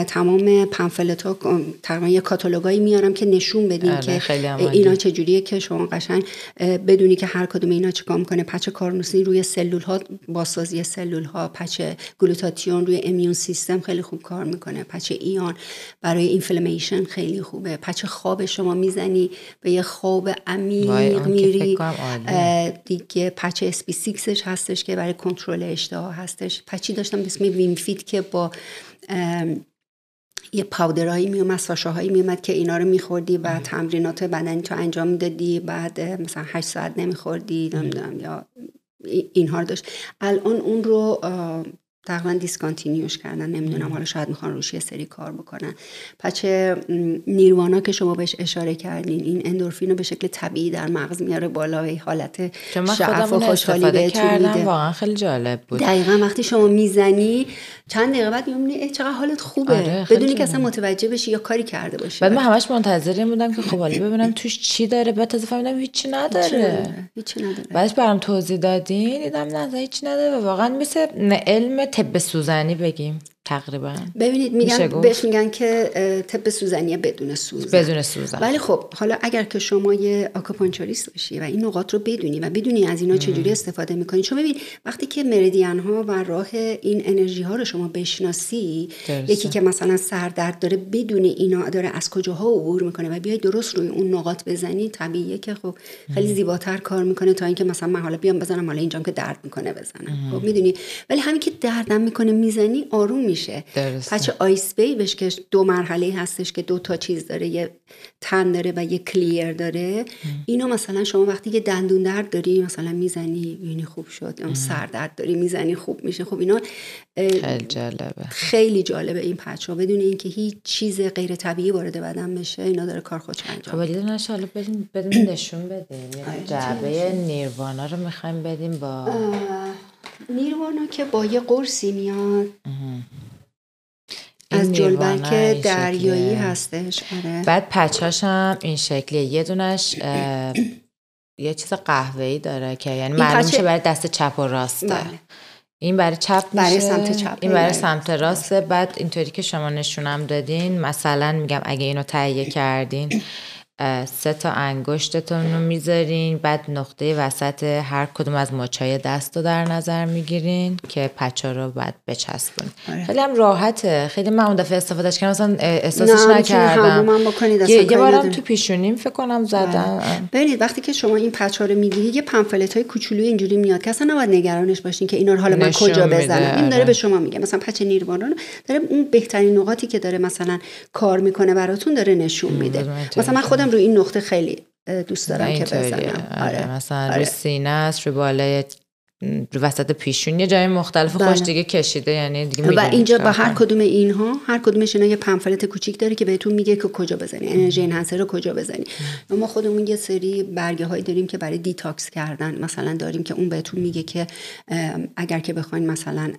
تمام پنفلت ها تقریبا یه کاتالوگایی میارم که نشون بدیم آره، که اینا چجوریه که شما قشنگ بدونی که هر کدوم اینا چیکار می‌کنه. پچ کارنوسین روی سلول ها بازسازی سلول ها patch گلوتاتیون روی immune system خیلی خوب کار می‌کنه. patch Aeon برای inflammation خیلی خوبه. patch خواب شما می‌زنی به یه خواب عمیق میری. دیگه پچ اسپی سیکسش هستش که برای کنترل اشتها هستش. patch ی داشتم به اسم Winfit که با یه powder هایی میومد sachet هایی میومد که اینا رو میخوردی و تمرینات بدنی تو انجام می‌دادی بعد مثلا هشت ساعت نمیخوردی نمی‌دونم یا اینها رو داشت. الان اون رو تقریبا دیسکانتینیوش کردن. نمی‌دونم حالا شاید می‌خوان روش یه سری کار بکنن. پچه نیروانا که شما بهش اشاره کردین این اندورفین رو به شکل طبیعی در مغز میاره بالا و حالت شعف و خوشحالی بهتون میده. واقعا خیلی جالب بود. دقیقا وقتی شما می‌زنی چند دقیقه بعد می‌بینی چقدر حالت خوبه. آره بدونی که اصلا متوجه بشی یا کاری کرده باشی. بعد من همش منتظر بودم که خب حالا ببینم توش چی داره. بعد تازه فهمیدم هیچی نداره. هیچی نداره. بعدش برام توضیح دادین دیدم نه هیچ نداره و واقعا مثل علم طب سوزنی بگیم. تقریبا. ببینید میگن بهش میگن که طب سوزنی بدون سوزن بدون سوزن. ولی خب حالا اگر که شما یه آکوپانچوریست باشی و این نقاط رو بدونی و بدونی از اینا چجوری استفاده می‌کنی. چون ببین وقتی که مریدین ها و راه این انرژی ها رو شما بشناسی یکی که مثلا سردرد داره بدون اینا داره از کجاها عبور می‌کنه و بیای درست روی اون نقاط بزنی طبیعیه که خب خیلی زیباتر کار می‌کنه تا اینکه مثلا من حالا بیام بزنم حالا اینجام که درد می‌کنه بزنم. خب می‌دونی؟ ولی همین که دردم می‌کنه می‌زنی آروم نمیشه پچ آیس بیبش که دو مرحله هستش که دو تا چیز داره یه تن داره و یه کلیر داره. اینو مثلا شما وقتی که دندون درد داری مثلا می‌زنی یعنی خوب شد. یا سر درد داری می‌زنی خوب میشه. خب اینا خیلی جالبه. خیلی جالبه این پچ ها بدون اینکه هیچ چیز غیر طبیعی وارد بدن بشه اینا داره کار خودش انجام خب ولی حالا بدیم نشون بدیم. یعنی جعبه نیروانا رو می‌خوایم بدیم با نیروانا که با یه قرصی میاد. از جلبک دریایی هستش آره. بعد پچاش هم این شکلیه. یه دونش یه چیز قهوه‌ای داره که یعنی معلوم میشه برای دست چپ و راسته بله. این برای چپ برای سمت چپ. این برای سمت راسته بعد اینطوری که شما نشونم دادین مثلا میگم اگه اینو تهیه کردین سه تا انگشتتون رو می‌ذارین بعد نقطه وسط هر کدوم از مچای دست رو در نظر می‌گیرین که پچا رو بعد بچسبون آره. خیلی هم راحته. خیلی من اون دفعه استفادهش کردم مثلا احساسش نکردم. یه, یه بارم تو پیشونیم فکر کنم زدم آره. ببینید وقتی که شما این پچا رو می‌گیرید یه پمفلت های کوچولوی اینجوری میاد که اصلا نباید نگرانش باشین که اینا رو حالا من کجا بزنم. این داره به آره. شما میگه. مثلا پچ نیروانا داره اون بهترین نقاطی که داره مثلا کار می‌کنه براتون داره نشون میده. مثلا من خودم رو این نقطه خیلی دوست دارم که بزنم آره. آره. مثلا آره. روی سینه است روی بالای رو وسط پیشون یه جای مختلف بله. خوش دیگه کشیده یعنی دیگه و اینجا با هر کدوم اینها هر کدومش اینا یه pamphlet کوچیک داره که بهتون میگه که کجا بزنی. Energy Enhancer رو کجا بزنی. ما خودمون یه سری برگه هایی داریم که برای detox کردن. مثلا داریم که اون بهتون میگه که اگر که بخواین مثلا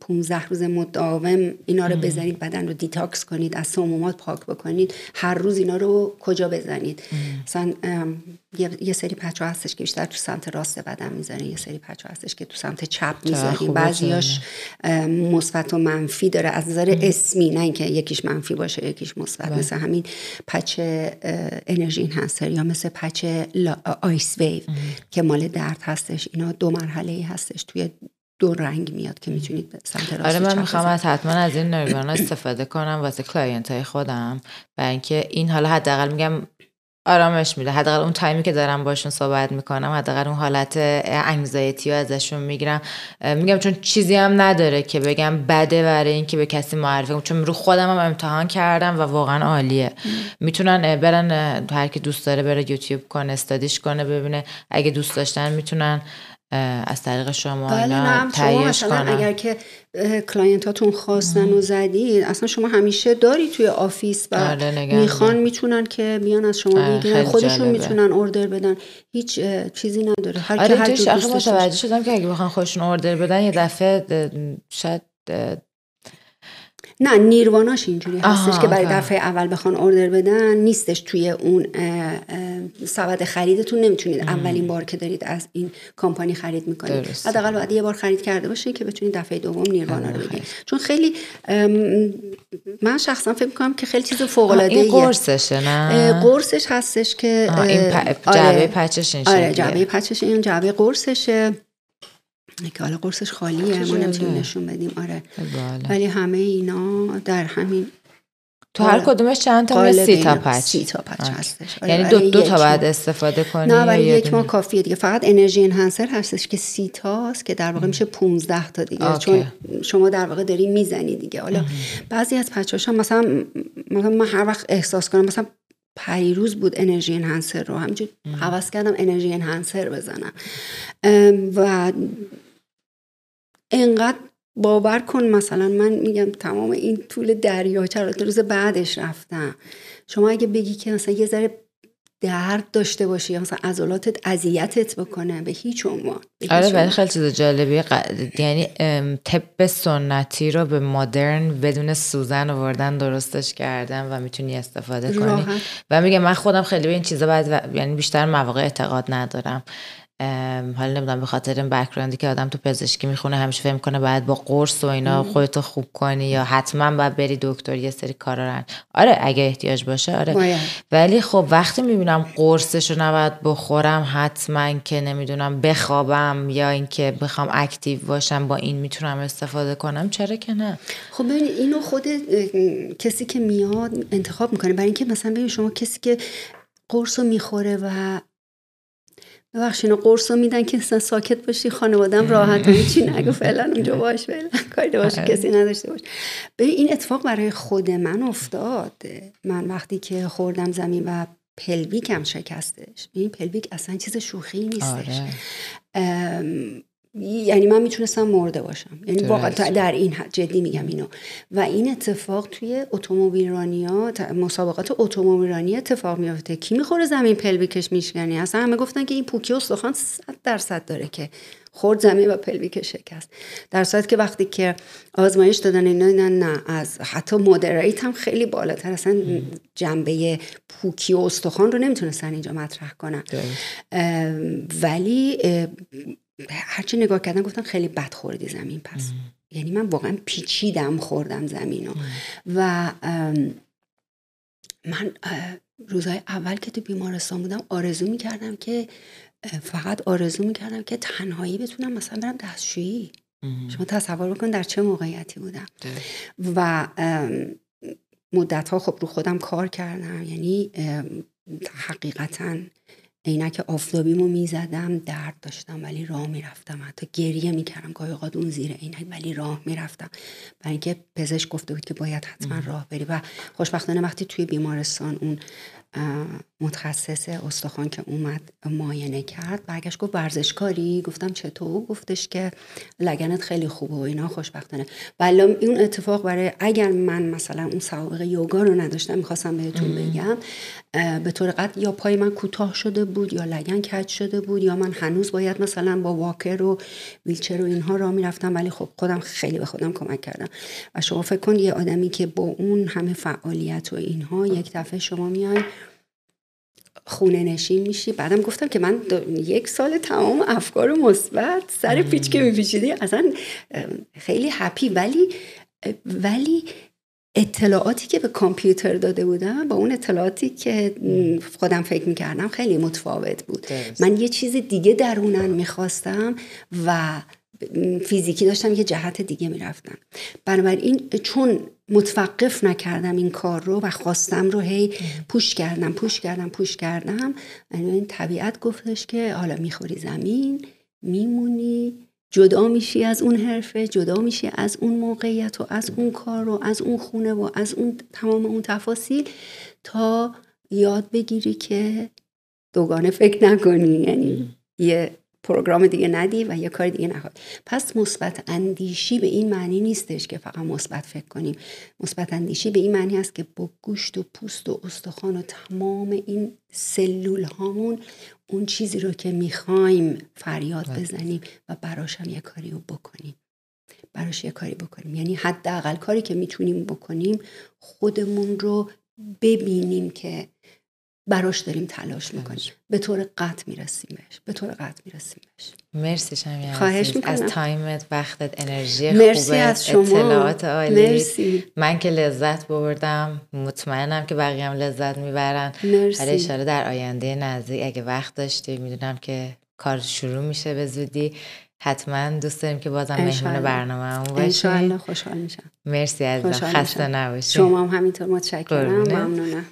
15 روز مداوم اینا رو بزنید بدن رو detox کنید از سمومات پاک بکنید هر روز اینا رو کجا بزنید. مثلا یه سری patch ه هستش که بیشتر تو سمت راست بدن می‌زنه یه سری patch ه هستش که تو سمت چپ می‌ذاریم بعضیاش مثبت و منفی داره. از نظر اسمی نه اینکه یکیش منفی باشه یکیش مثبت. بله. مثل همین patch Energy Enhancer یا مثل patch IceWave که مال درد هستش. اینا دو مرحله هستش. توی دو رنگ میاد که می‌تونید به سمت راست آره من می‌خوام از حتما از این Nirvana استفاده کنم واسه client های خودم. و اینکه این حالا حداقل میگم آرامش میده. حداقل اون تایمی که دارم باشون صحبت می‌کنم حداقل اون حالت anxiety رو ازشون می‌گیرم. میگم چون چیزی هم نداره که بگم بده برای اینکه به کسی معرفی کنم. چون رو خودم هم امتحان کردم و واقعا عالیه. می‌تونن برن هر کی دوست داره بره یوتیوب کنه study ش کنه ببینه. اگه دوست داشتن می‌تونن از طریق شما بله شما مثلا اگر که client اتون خواستن و زدید اصلا شما همیشه داری توی office و آره می‌خوان می‌تونن که بیان از شما بگیرن خودشون می‌تونن order بدن. هیچ چیزی نداره. هر آره هر متوجه شدم که اگه بخوان خودشون اوردر بدن یه دفعه شاید نه نیرواناش اینجوری هستش که برای دفعه اول بخوان اوردر بدن نیستش توی اون سبد خریدتون نمی‌تونید اولین بار که دارید از این کمپانی خرید می‌کنید. حداقل باید یه بار خرید کرده باشین که بتونید دفعه دوم نیروانا رو بگیرید چون خیلی من شخصا فکر می‌کنم که خیلی چیز فوق العاده این قرصشه نه؟ قرصش هستش که این جعبه آره. پچش این آره جعبه پچش این جعبه قرصشه. که حالا قرصش خالیه ما نمی‌تونیم نشون بدیم. آره. ولی همه اینا در همین تو هر کدومش چند تا سی تا پچ؟ سی تا پچ هستش. آره یعنی دو, دو تا باید استفاده کنی نه ولی یک ما کافیه دیگه. فقط انرژی انهانسر هستش که سی تاست که در واقع میشه 15 تا دیگه. چون شما در واقع داری می‌زنی دیگه. حالا بعضی از پچاش هم مثلا مثلا من هر وقت احساس کنم مثلا پریروز بود انرژی انهانسر رو. همینجور حواس کردم انرژی انهانسر بزنم. و انقدر باور کن مثلا من میگم تمام این طول دریاچه رو روز بعدش رفتم. شما اگه بگی که مثلا یه ذره درد داشته باشی یا مثلا عضلاتت اذیتت بکنه به هیچ عنوان آره ولی خیلی چیز جالبی یعنی طب سنتی رو به مدرن بدون سوزن آوردن درستش کردن و می‌تونی استفاده کنی. و میگم من خودم خیلی به این چیزا بعد یعنی بیشتر مواقع اعتقاد ندارم. حالا نمی‌دونم به خاطر این بکراندی که آدم تو پزشکی می‌خونه همیشه فهم کنه باید با قرص و اینا خودتو خوب کنی یا حتما باید بری دکتر یه سری کارا رن آره اگه احتیاج باشه آره. ولی خب وقتی می‌بینم قرصش رو نباید بخورم حتما که نمی‌دونم بخوابم یا اینکه بخوام اکتیو باشم با این می‌تونم استفاده کنم. چرا که نه؟ خب ببین اینو خود کسی که میاد انتخاب می‌کنه. برای اینکه مثلا ببین شما کسی که قرص رو می‌خوره و ببخشید قرص رو میدن که اصلا ساکت باشی خانوادم راحت هیچی نگو فعلا اونجا باش فعلا کاری باش آره. کسی نداشته باش به این اتفاق برای خود من افتاد من وقتی که خوردم زمین و pelvic م شکستش این pelvic اصلا چیز شوخی نیستش آره. یعنی من می‌تونستم مرده باشم. یعنی واقعا در این حد جدی میگم اینو. و این اتفاق توی اتومبیلرانیا مسابقات اتومبیلرانی اتفاق میافته. کی می‌خوره زمین pelvic ش میشکنی؟ اصلا همه گفتن که این پوکی استخوان 100 درصد داره که خورد زمین و pelvic شکست. در صورت که وقتی که آزمایش دادن اینا نه, نه از حتی مدریت هم خیلی بالاتر. اصلا جنبه پوکی و استخوان رو نمی‌تونستن اینجا مطرح کنن. ولی هرچی نگاه کردن گفتن خیلی بد خوردی زمین پس. یعنی من واقعا پیچیدم خوردم زمین و من روزهای اول که تو بیمارستان بودم آرزو می‌کردم که فقط آرزو می‌کردم که تنهایی بتونم مثلا برم دستشویی. شما تصور بکن در چه موقعیتی بودم. و مدت ها خب رو خودم کار کردم. یعنی حقیقتا عینک آفتابیمو می‌زدم درد داشتم ولی راه می‌رفتم. حتی گریه می‌کردم. گاهی اوقات اون زیر عینک ولی راه می‌رفتم. برای اینکه پزشک گفته بود که باید حتما راه بری. و خوشبختانه وقتی توی بیمارستان اون متخصص استخوان که اومد معاینه کرد. برگشت گفت ورزشکاری؟ گفتم چطور؟ گفتش که لگنت خیلی خوبه و اینا خوشبختانه. ولی اون اتفاق برای اگر من مثلا اون سوابق یوگا رو نداشتم می‌خواستم بهتون بگم به طور قد یا پای من کوتاه شده بود یا لگن کج شده بود یا من هنوز باید مثلا با واکر و ویلچر و اینها را می‌رفتم ولی خب خودم خیلی به خودم کمک کردم. و شما فکر کن یه آدمی که با اون همه فعالیت و اینها یک دفعه شما میای خونه نشین میشی. بعدم گفتم که من یک سال تمام افکار مثبت سر پیچ که میپیچیدی. اصلا خیلی هپی ولی ولی اطلاعاتی که به کامپیوتر داده بودم با اون اطلاعاتی که خودم فکر می‌کردم خیلی متفاوت بود. من یه چیز دیگه درونن می‌خواستم و فیزیکی داشتم یه جهت دیگه می‌رفتم. بنابراین چون متوقف نکردم این کار رو و خواستم رو هی پوش کردم پوش کردم پوش کردم این طبیعت گفتش که حالا می‌خوری زمین میمونی جدا میشی از اون حرفه جدا میشی از اون موقعیت و از اون کار و از اون خونه و از اون تمام اون تفاصیل تا یاد بگیری که دوگانه فکر نکنی. یعنی یه پروگرام دیگه ندی و یه کار دیگه نخواد پس مثبت اندیشی به این معنی نیستش که فقط مثبت فکر کنیم. مثبت اندیشی به این معنی است که با گوشت و پوست و استخوان و تمام این سلول هامون اون چیزی رو که می‌خوایم فریاد بله. بزنیم و براش هم یه کاری رو بکنیم. براش یه کاری بکنیم. یعنی حداقل کاری که می‌تونیم بکنیم خودمون رو ببینیم که براش داریم تلاش می‌کنیم. به طور قطع می‌رسیم بهش به طور قطع می‌رسیم بهش مرسی شمی خواهش می‌کنم. از تایمت وقتت انرژی مرسی خوبه از شما. اطلاعات عالی. مرسی. من که لذت بردم. مطمئنم که بقیه هم لذت می‌برن. مرسی. ولی اشاره در آینده نزدیک. اگه وقت داشتی می‌دونم که کار شروع میشه به زودی. حتما دوست داریم که بازم مهمون برنامه هم باشی. انشالله خوشحال میشم. مرسی عزیزم. خسته نباشی. شما هم همینطور متشکرم. ممنونم.